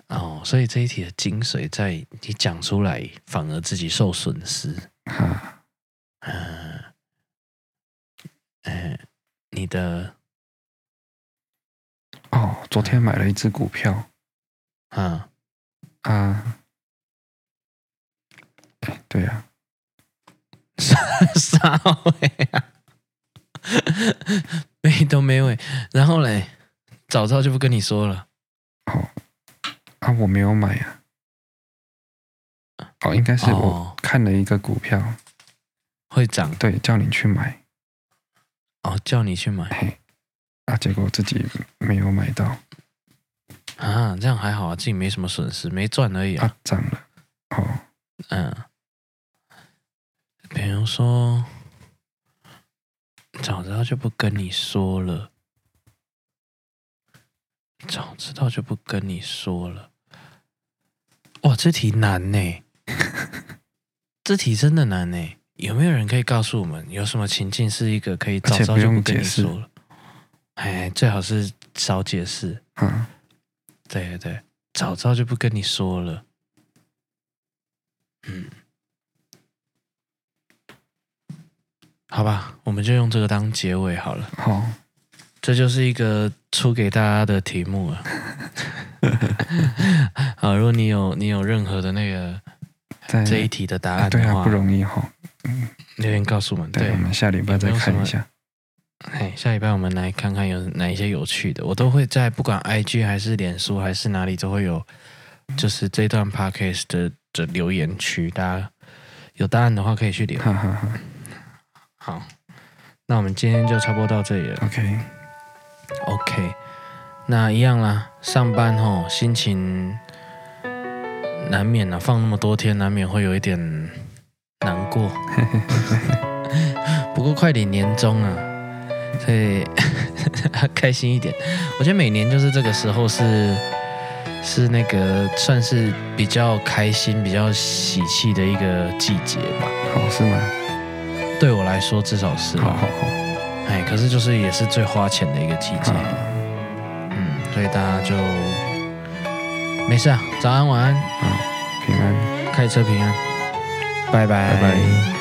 Speaker 1: 哦，所以这一题的精髓在你讲出来，反而自己受损失。
Speaker 2: 哈，
Speaker 1: 嗯，哎，你的
Speaker 2: 哦，昨天买了一只股票，
Speaker 1: 嗯
Speaker 2: 啊，对呀，
Speaker 1: 啥啥尾啊，没头没尾，然后嘞，早知道就不跟你说了。
Speaker 2: 哦。啊，我没有买呀、啊。哦，应该是我看了一个股票，哦、
Speaker 1: 会涨。
Speaker 2: 对，叫你去买。
Speaker 1: 哦，叫你去买。
Speaker 2: 嘿，啊，结果自己没有买到。
Speaker 1: 啊，这样还好啊，自己没什么损失，没赚而已啊。
Speaker 2: 啊，涨了。哦，
Speaker 1: 嗯。比如说，早知道就不跟你说了。早知道就不跟你说了。哇，这题难呢，*laughs* 这题真的难呢。有没有人可以告诉我们，有什么情境是一个可以早知道就不跟你说了？哎，最好是少解释。
Speaker 2: 嗯，
Speaker 1: 对对对，早知道就不跟你说了。嗯，好吧，我们就用这个当结尾好了。
Speaker 2: 好。
Speaker 1: 这就是一个出给大家的题目了。*laughs* 好，如果你有你有任何的那个这一题的答案的话，
Speaker 2: 对啊，不容易哈。嗯，
Speaker 1: 留言告诉我们。
Speaker 2: 对，我们下礼拜再看一下。
Speaker 1: 哎，下礼拜我们来看看有哪一些有趣的，我都会在不管 IG 还是脸书还是哪里都会有，就是这段 Podcast 的的留言区，大家有答案的话可以去留。
Speaker 2: 哈哈哈。
Speaker 1: 好，那我们今天就差不多到这里了。
Speaker 2: OK。
Speaker 1: OK，那一样啦，上班吼心情难免啊，放那么多天，难免会有一点难过。*laughs* 不过快点年终啊，所以 *laughs* 开心一点。我觉得每年就是这个时候是是那个算是比较开心、比较喜气的一个季节吧。
Speaker 2: 好，是吗？
Speaker 1: 对我来说，至少是。
Speaker 2: 好好好。
Speaker 1: 哎，可是就是也是最花钱的一个季节。嗯，所以大家就没事啊，早安晚安，
Speaker 2: 啊，平安，
Speaker 1: 开车平安，拜拜。
Speaker 2: 拜拜。